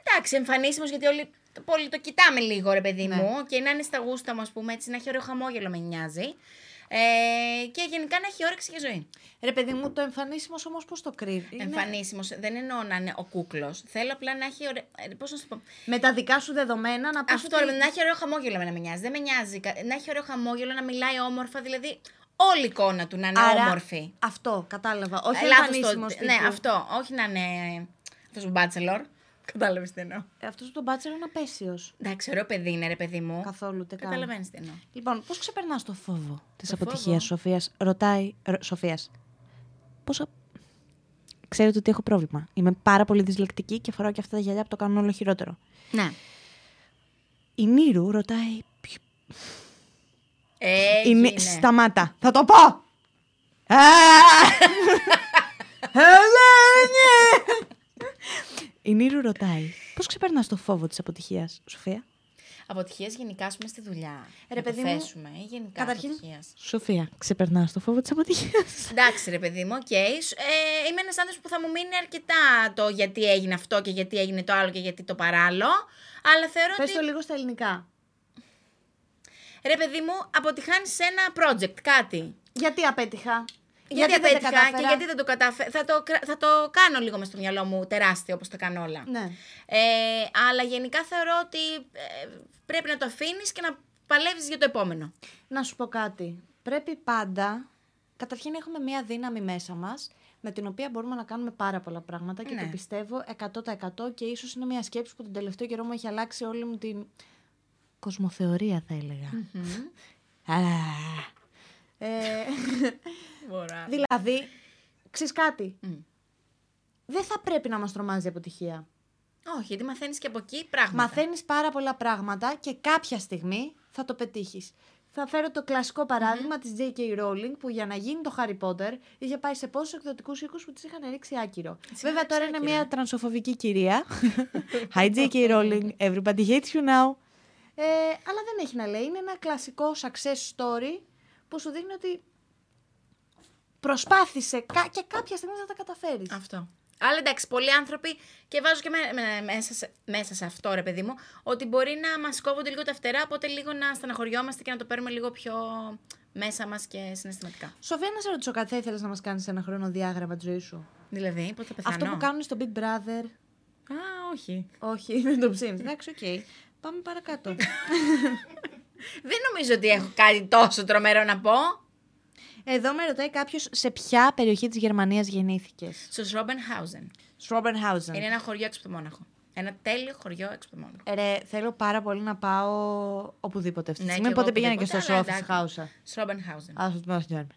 Εντάξει, εμφανίσιμος γιατί όλοι το, πολύ το κοιτάμε λίγο ρε παιδί Ναι. μου και να είναι στα γούστα μου ας πούμε έτσι, να έχει ωραίο χαμόγελο με νοιάζει. Ε, και γενικά να έχει όρεξη για ζωή. Ρε παιδί μου, το εμφανίσιμος όμως πώς το κρύβει; Είναι Εμφανίσιμος, δεν εννοώ να είναι ο κούκλος. Θέλω απλά να έχει ωραίο... ε, Πώς να σου πω... Με τα δικά σου δεδομένα να πεις Αυτό ότι... ρε, να έχει ωραίο χαμόγελο με να με νοιάζει. Δεν με νοιάζει. κα- Να έχει ωραίο χαμόγελο, να μιλάει όμορφα. Δηλαδή, όλη η εικόνα του να είναι Άρα, όμορφη. Αυτό, κατάλαβα. Όχι Ε, λάθος το- εμφανίσιμος Ναι, τύπου. αυτό. Όχι να είναι αυτός ο μπάτσελορ. Κατάλαβε τι εννοώ. Ε, Αυτός το μπάτσελο είναι απέσιος. Εντάξει, ωραίο παιδί είναι, ρε παιδί μου. Καθόλου, ούτε καν. Καταλαβαίνεις τι εννοώ. Λοιπόν, πώς ξεπερνάς το φόβο της Το αποτυχίας φόβο; Σοφίας; Ρωτάει, ρω- Σοφίας, πώς... α- Ξέρετε ότι έχω πρόβλημα. Είμαι πάρα πολύ δυσλεκτική και φοράω και αυτά τα γυαλιά που το κάνουν όλο χειρότερο. Ναι. Η Νίρου ρωτάει... «Ποιο- Έγινε. Είναι... Σταμάτα. Θα το πω! Α! Ελένη! Η Νίρου ρωτάει Πώς ξεπερνάς το φόβο της αποτυχίας, Σοφία; Αποτυχίες γενικά, ας πούμε, στη δουλειά. Ρε, να παιδί το μου, θέσουμε. Ή γενικά καταρχήν- αποτυχίας. Σοφία, ξεπερνάς το φόβο της αποτυχίας; Εντάξει, ρε παιδί μου, οκ. Ε, είμαι ένας άνθρωπος που θα μου μείνει αρκετά το γιατί έγινε αυτό και γιατί έγινε το άλλο και γιατί το παράλληλο. Αλλά θεωρώ Πες ότι. το λίγο στα ελληνικά. Ρε παιδί μου, αποτυχάνεις σε ένα project, κάτι. Γιατί απέτυχα; Γιατί, δεν τα απέτυχα και κατάφερα; γιατί δεν το κατάφερα. Θα το, κρα- θα το κάνω λίγο μες στο μυαλό μου τεράστιο όπως τα κάνω όλα. Ναι. Ε, αλλά γενικά θεωρώ ότι ε, πρέπει να το αφήνεις και να παλεύεις για το επόμενο. Να σου πω κάτι. Πρέπει πάντα. Καταρχήν έχουμε μία δύναμη μέσα μας με την οποία μπορούμε να κάνουμε πάρα πολλά πράγματα και Ναι. το πιστεύω 100% και ίσως είναι μια σκέψη που τον τελευταίο καιρό μου έχει αλλάξει όλη μου την κοσμοθεωρία θα έλεγα. Α. Ε, δηλαδή, ξέρεις κάτι, Μμ. δεν θα πρέπει να μας τρομάζει η αποτυχία. Όχι, γιατί μαθαίνεις και από εκεί πράγματα. Μαθαίνεις πάρα πολλά πράγματα και κάποια στιγμή θα το πετύχεις. Θα φέρω το κλασικό παράδειγμα της J.K. Rowling που για να γίνει το Harry Potter είχε πάει σε πόσους εκδοτικούς οίκους που της είχαν ρίξει άκυρο. Της Βέβαια είχαν τώρα ρίξει είναι άκυρο. μια τρανσοφοβική κυρία. Hi J.K. Rowling, everybody hates you now. Ε, αλλά δεν έχει να λέει. Είναι ένα κλασικό success story που σου δείχνει ότι προσπάθησε κα- και κάποια στιγμή θα τα καταφέρεις. Αυτό. Αλλά εντάξει, πολλοί άνθρωποι και βάζω και με- με- μέσα, σε, μέσα σε αυτό, ρε παιδί μου, ότι μπορεί να μας κόβονται λίγο τα φτερά, οπότε λίγο να στεναχωριόμαστε και να το παίρνουμε λίγο πιο μέσα μας και συναισθηματικά. Σοφία, να σε ρωτήσω κάτι, θα ήθελες να μας κάνεις ένα χρονοδιάγραμμα της ζωής σου; Δηλαδή, πότε θα πεθάνω. Αυτό που κάνουν στο Big Brother. Α, όχι. Όχι, δεν το ψήνεις. Εντάξει, οκ. Πάμε παρακάτω. Δεν νομίζω ότι έχω κάτι τόσο τρομερό να πω. Εδώ με ρωτάει κάποιος σε ποια περιοχή της Γερμανίας γεννήθηκες. Στο Σρόμπενχάουζεν. Σρόμπενχάουζεν. Είναι ένα χωριό έξω από το Μόναχο. Ένα τέλειο χωριό έξω από το Μόναχο. Ρε, θέλω πάρα πολύ να πάω οπουδήποτε αυτή τη Ναι, στιγμή. κι εγώ Οπότε πήγαινα και στο οπουδήποτε, αλλά Σρόφενχάουσα. Σρόμπενχάουζεν. Ας το πούμε German.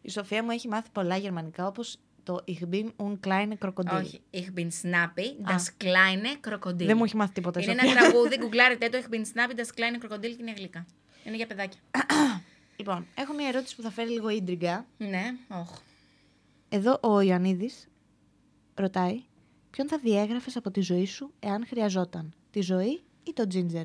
Η Σοφία μου έχει μάθει πολλά γερμανικά όπως το Ich bin un kleine Krokodil. Όχι. Ich bin snappy, das kleine Krokodil. Δεν μου έχει μάθει τίποτα. η Είναι Σοφία. ένα τραγούδι, γκουγκλάρετε το, ich bin snappy, das kleine Krokodil και είναι γλυκά. Είναι για παιδάκια. Λοιπόν, έχω μια ερώτηση που θα φέρει λίγο ίντριγκα. ναι, όχι. Εδώ ο Ιωαννίδης ρωτάει ποιον θα διέγραφες από τη ζωή σου εάν χρειαζόταν. Τη ζωή ή το τζίντζερ;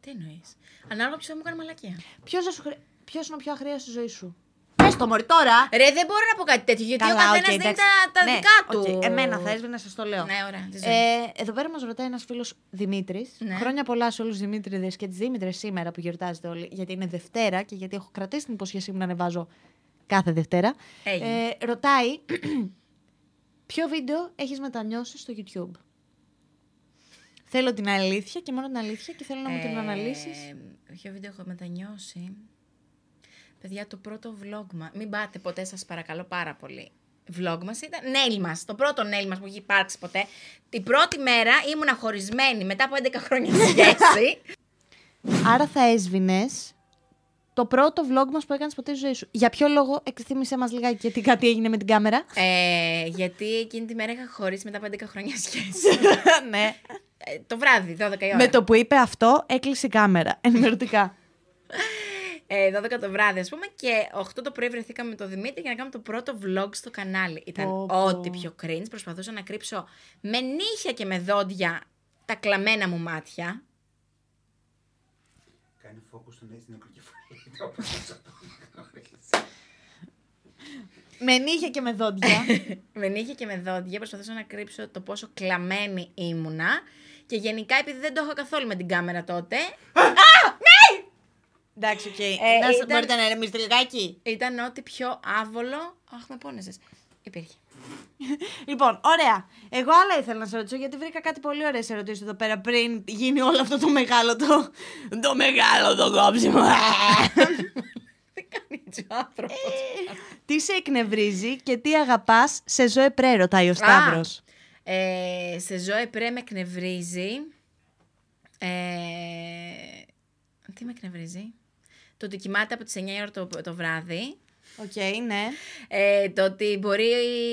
Τι εννοείς. Ανάλογα ποιος θα μου κάνει μαλακία. Ποιος, θα σου χρει... Ποιος είναι ο πιο αχρείαστος στη ζωή σου; Πες το μωρή τώρα. Ρε, δεν μπορώ να πω κάτι τέτοιο, γιατί ο καθένας οκ, δίνει εντάξει. τα, τα Ναι, δικά του. οκ, Εμένα θα έσβηνα, σας το λέω. Ναι, ωραία. τη ζωή. Ε, εδώ πέρα μας ρωτάει ένας φίλος Δημήτρης. Ναι. Χρόνια πολλά σε όλους τους Δημήτρηδες και τις Δήμητρες σήμερα που γιορτάζετε όλοι. Γιατί είναι Δευτέρα και γιατί έχω κρατήσει την υπόσχεσή μου να ανεβάζω κάθε Δευτέρα. Έγινε. Ε, ρωτάει ποιο βίντεο έχεις μετανιώσει στο YouTube; Θέλω την αλήθεια και μόνο την αλήθεια και θέλω να μου την Ε, αναλύσεις. Ποιο βίντεο έχω μετανιώσει; Παιδιά, το πρώτο vlog μα. Μην πάτε ποτέ, σας παρακαλώ πάρα πολύ. Vlog μας ήταν nail μας. Το πρώτο nail μας που έχει υπάρξει ποτέ. Την πρώτη μέρα ήμουνα χωρισμένη μετά από 11 χρόνια σχέση. Άρα θα έσβηνες το πρώτο vlog μας που έκανες ποτέ στη ζωή σου. Για ποιο λόγο, εκτίμησέ μας λιγάκι γιατί κάτι έγινε με την κάμερα. ε, γιατί εκείνη τη μέρα είχα χωρίσει μετά από 11 χρόνια σχέση. ναι. ε, το βράδυ, 12 η ώρα. Με το που είπε αυτό, έκλεισε η κάμερα. Ενημερωτικά. Ε, 12 το βράδυ, ας πούμε, και 8 το πρωί βρεθήκαμε με τον Δημήτρη για να κάνουμε το πρώτο vlog στο κανάλι. Ήταν Πω, πω. ό,τι πιο cringe. Προσπαθούσα να κρύψω με νύχια και με δόντια τα κλαμμένα μου μάτια. Κάνει focus στον έτσι την ακροκεφαλή. με νύχια και με δόντια. με νύχια και με δόντια προσπαθούσα να κρύψω το πόσο κλαμμένη ήμουνα. Και γενικά, επειδή δεν το είχα καθόλου με την κάμερα τότε, Εντάξει, οκ. Ε, να σας ήταν- μπορείτε να ηρεμήσετε λιγάκι. ήταν ό,τι πιο άβολο. Αχ, με πόνεσες. Υπήρχε. Λοιπόν, ωραία. Εγώ άλλα ήθελα να σε ρωτήσω γιατί βρήκα κάτι πολύ ωραίες ερωτήσεις εδώ πέρα πριν γίνει όλο αυτό το μεγάλο το. το μεγάλο το κόψιμο. Δεν κάνει έτσι ο άνθρωπος. τι σε εκνευρίζει και τι αγαπάς στη ζωή ρε, ρωτάει ο Σταύρος. Ε, σε Zoe Pre με εκνευρίζει. Ε, τι με εκνευρίζει; Το ότι κοιμάται από τις 9 η ώρα το, το βράδυ. Οκ, ναι. Ε, το ότι μπορεί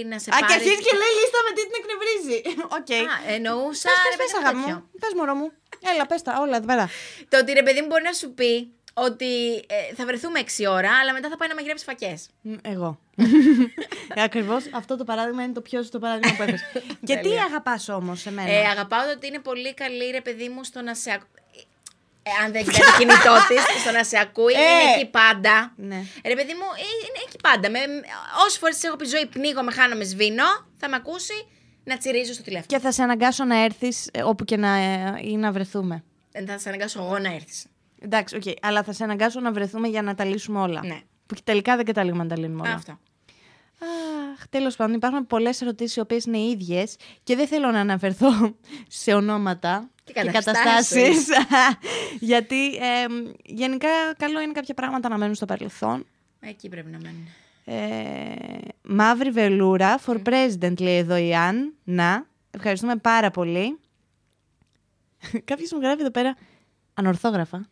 να σε Α, πάρει... και αρχίζει και λέει λίστα με τι την εκνευρίζει. Οκ. Α, εννοούσα... Πες, ρε πες, πες, παιδί μου, αγάπη τέτοιο. μου. Πες, μωρό μου. Έλα, πες τα όλα εδώ πέρα. Το ότι ρε παιδί μου μπορεί να σου πει ότι ε, θα βρεθούμε 6 ώρα, αλλά μετά θα πάει να μαγειρέψει φακές. Μ, Εγώ. Ακριβώς αυτό το παράδειγμα είναι το πιο σωστό παράδειγμα που έπεσε. και τι Τέλεια. αγαπάς όμως σε μένα. Ε, αγαπάω το ότι είναι πολύ καλή, ρε παιδί μου, στο να σε ακ- ε, αν δεν κοιτάει το κινητό της, στο να σε ακούει, Ε. είναι εκεί πάντα. Ναι. Ρε παιδί μου, ε, είναι εκεί πάντα. Με, όσες φορές έχω πει Ζωή, πνίγω, με χάνω, με σβήνω, θα με ακούσει να τσιρίζω στο τηλέφωνο. Και θα σε αναγκάσω να έρθεις όπου και να, ε, ή να βρεθούμε. Δεν θα σε αναγκάσω εγώ να έρθεις. Εντάξει, οκ. Αλλά θα σε αναγκάσω να βρεθούμε για να τα λύσουμε όλα. Ναι. Που και τελικά δεν καταλήγουμε να τα λύνουμε όλα. Αυτό. Αχ, τέλος πάντων, υπάρχουν πολλές ερωτήσεις οι οποίες είναι ίδιες και δεν θέλω να αναφερθώ σε ονόματα Και και καταστάσεις. καταστάσεις γιατί ε, γενικά καλό είναι κάποια πράγματα να μένουν στο παρελθόν. Εκεί πρέπει να μένουν. Ε, μαύρη βελούρα for president, λέει εδώ η Αν. Να, ευχαριστούμε πάρα πολύ. Κάποιος μου γράφει εδώ πέρα ανορθόγραφα.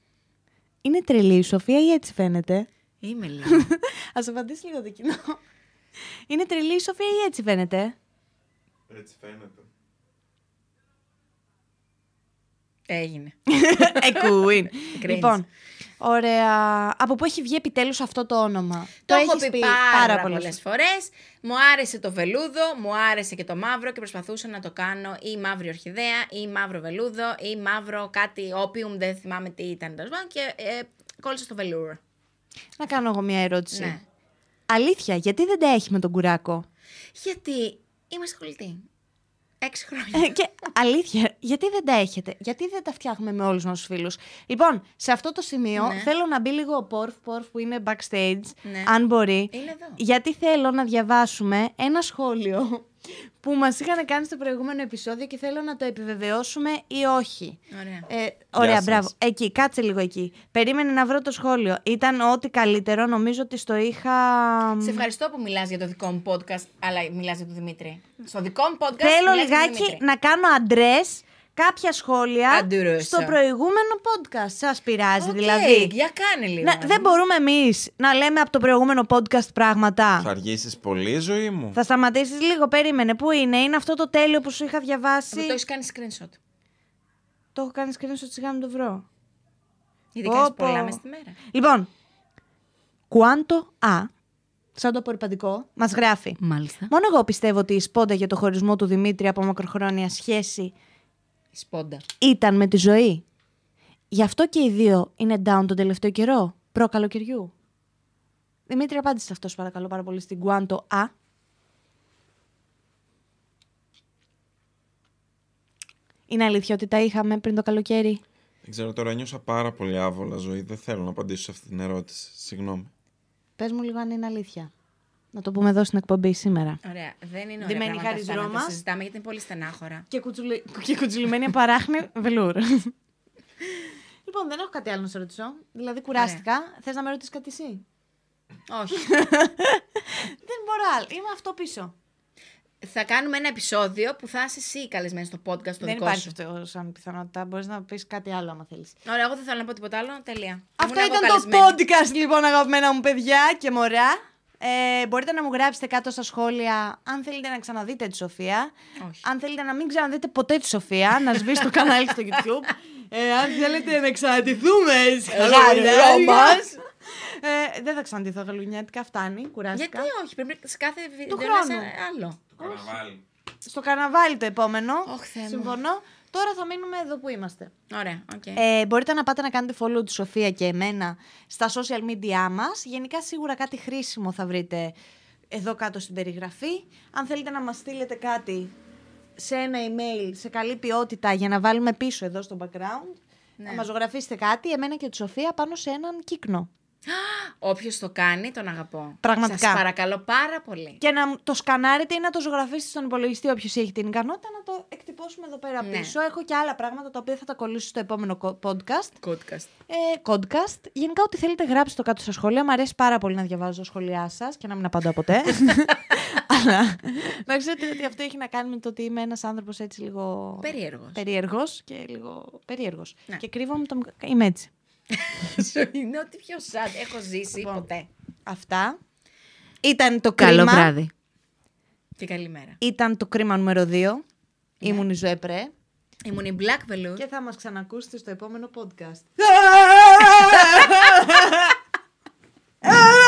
Είναι τρελή η Σοφία ή έτσι φαίνεται; Είμαι λίγο. Α απαντήσει λίγο το κοινό. Είναι τρελή η Σοφία ή έτσι φαίνεται; Έτσι φαίνεται. Έγινε. Εκούιν. Cringe. λοιπόν, ωραία. Από πού έχει βγει επιτέλους αυτό το όνομα; Το, έχω έχεις πει πάρα, πολλές πολλές φορές. Μου άρεσε το βελούδο, μου άρεσε και το μαύρο και προσπαθούσα να το κάνω ή μαύρη ορχιδέα ή μαύρο βελούδο ή μαύρο κάτι όπιουμ, δεν θυμάμαι τι ήταν τέλος πάντων και ε, κόλλησα στο βελούρο. Να κάνω εγώ μια ερώτηση. Ναι. Αλήθεια, γιατί δεν τα έχει με τον κουράκο; Γιατί είμαστε κολλητοί. Έξι χρόνια. Ε, και αλήθεια, γιατί δεν τα έχετε, γιατί δεν τα φτιάχνουμε με όλους μας τους φίλους; Λοιπόν, σε αυτό το σημείο Ναι. θέλω να μπει λίγο ο Πόρφ, Πόρφ που είναι backstage, Ναι. αν μπορεί. Είναι εδώ. Γιατί θέλω να διαβάσουμε ένα σχόλιο που μας είχαν κάνει στο προηγούμενο επεισόδιο και θέλω να το επιβεβαιώσουμε ή όχι. Ωραία. Ε, ωραία, σας. μπράβο. Εκεί, κάτσε λίγο εκεί. Περίμενε να βρω το σχόλιο. Ήταν ό,τι καλύτερο, νομίζω ότι στο είχα... Σε ευχαριστώ που μιλάς για το δικό μου podcast, αλλά μιλάς για τον Δημήτρη. Στο δικό μου podcast Θέλω μιλάς για τον λιγάκι Δημήτρη. να κάνω address κάποια σχόλια Address. στο προηγούμενο podcast. Σας πειράζει Οκ, δηλαδή. για κάνε λίγο. Να, δεν μπορούμε εμείς να λέμε από το προηγούμενο podcast πράγματα. Θα αργήσεις πολύ Ζωή μου. Θα σταματήσεις λίγο, περίμενε. Πού είναι, είναι αυτό το τέλειο που σου είχα διαβάσει; Το έχεις κάνει screenshot. Το έχω κάνει screenshot σιγά να το βρω. Γιατί Πω, κάνεις πω. πολλά μες στη μέρα. Λοιπόν, Κουάντο Α, σαν το απορριπαντικό, μας γράφει. Μάλιστα. Μόνο εγώ πιστεύω ότι η σπόντα για το χωρισμό του Δημήτρη από μακροχρόνια σχέση Σπόντα. ήταν με τη ζωή. Γι' αυτό και οι δύο είναι down τον τελευταίο καιρό, προ καλοκαιριού. Δημήτρη, απάντησε σε αυτός, σου παρακαλώ πάρα πολύ, στην Κουάντο Α. Είναι αλήθεια ότι τα είχαμε πριν το καλοκαίρι; Δεν ξέρω, τώρα νιώσα πάρα πολύ άβολα ζωή. Δεν θέλω να απαντήσω σε αυτή την ερώτηση. Συγγνώμη. Πες μου λίγο αν είναι αλήθεια. Να το πούμε εδώ στην εκπομπή σήμερα. Ωραία. Δεν είναι ωραία Ντυμένη πράγματα χάρης αυτά να τα Ρώμας. συζητάμε γιατί είναι πολύ στενάχωρα. Και, κουτσουλι... και κουτσουλημένη παράχνη βελούρ. λοιπόν, δεν έχω κάτι άλλο να σε ρωτήσω. Δηλαδή, κουράστηκα. Θες να με ρωτήσεις κάτι εσύ; Όχι. δεν μπορώ άλλο. Είμαι αυτό πίσω. θα κάνουμε ένα επεισόδιο που θα είσαι εσύ καλεσμένη στο podcast το δεν δικό υπάρχει σου. αυτό σαν πιθανότητα. Μπορείς να πεις κάτι άλλο, άμα θέλεις. Ωραία, εγώ δεν θέλω να πω τίποτα άλλο. Τελεία. Αυτό Ήμουν ήταν εγώ το καλεσμένη. podcast, λοιπόν, αγαπημένα μου παιδιά και μωρά. Ε, μπορείτε να μου γράψετε κάτω στα σχόλια αν θέλετε να ξαναδείτε τη Σοφία. Όχι. Αν θέλετε να μην ξαναδείτε ποτέ τη Σοφία, να σβήσει το κανάλι στο YouTube. Ε, αν θέλετε να ξανατηθούμε σε Ρώμας. Ε, δεν θα ξαναντηθώ γαλουνιάτικα, φτάνει, κουράστηκα. Γιατί όχι, πρέπει σε κάθε βίντεο να χρόνου. είσαι άλλο. Καρναβάλι. Στο καρναβάλι το επόμενο. Ωχ, Θεέ μου. Συμφωνώ. Τώρα θα μείνουμε εδώ που είμαστε. Ωραία, οκ. Ε, μπορείτε να πάτε να κάνετε follow τη Σοφία και εμένα στα social media μας. Γενικά σίγουρα κάτι χρήσιμο θα βρείτε εδώ κάτω στην περιγραφή. Αν θέλετε να μας στείλετε κάτι σε ένα email σε καλή ποιότητα για να βάλουμε πίσω εδώ στο background, Ναι. να μας ζωγραφίσετε κάτι, εμένα και τη Σοφία πάνω σε έναν κύκνο. Όποιος το κάνει, τον αγαπώ. Πραγματικά. Σας παρακαλώ πάρα πολύ. Και να το σκανάρετε ή να το ζωγραφίσετε στον υπολογιστή όποιος έχει την ικανότητα να το εκτυπώσουμε εδώ πέρα Ναι. πίσω. Έχω και άλλα πράγματα τα οποία θα τα κολλήσω στο επόμενο κο- podcast. Podcast. Ε, podcast. Γενικά, ό,τι θέλετε, γράψτε το κάτω στα σχόλια. Μ' αρέσει πάρα πολύ να διαβάζω σχόλιά σας και να μην απαντάω ποτέ. Αλλά να ξέρετε ότι αυτό έχει να κάνει με το ότι είμαι ένας άνθρωπος έτσι λίγο. Περίεργος. Περίεργος και λίγο περίεργος. Ναι. Και κρύβομαι το. μικ- Είμαι έτσι. Είναι ό,τι πιο σαν έχω ζήσει Λοιπόν, ποτέ. Αυτά. Ήταν το κρίμα. Και καλημέρα. Ήταν το κρίμα νούμερο 2. Ήμουν η Ζωέ Πρέ. Ήμουν η Black Velour. Και θα μας ξανακούσετε στο επόμενο podcast.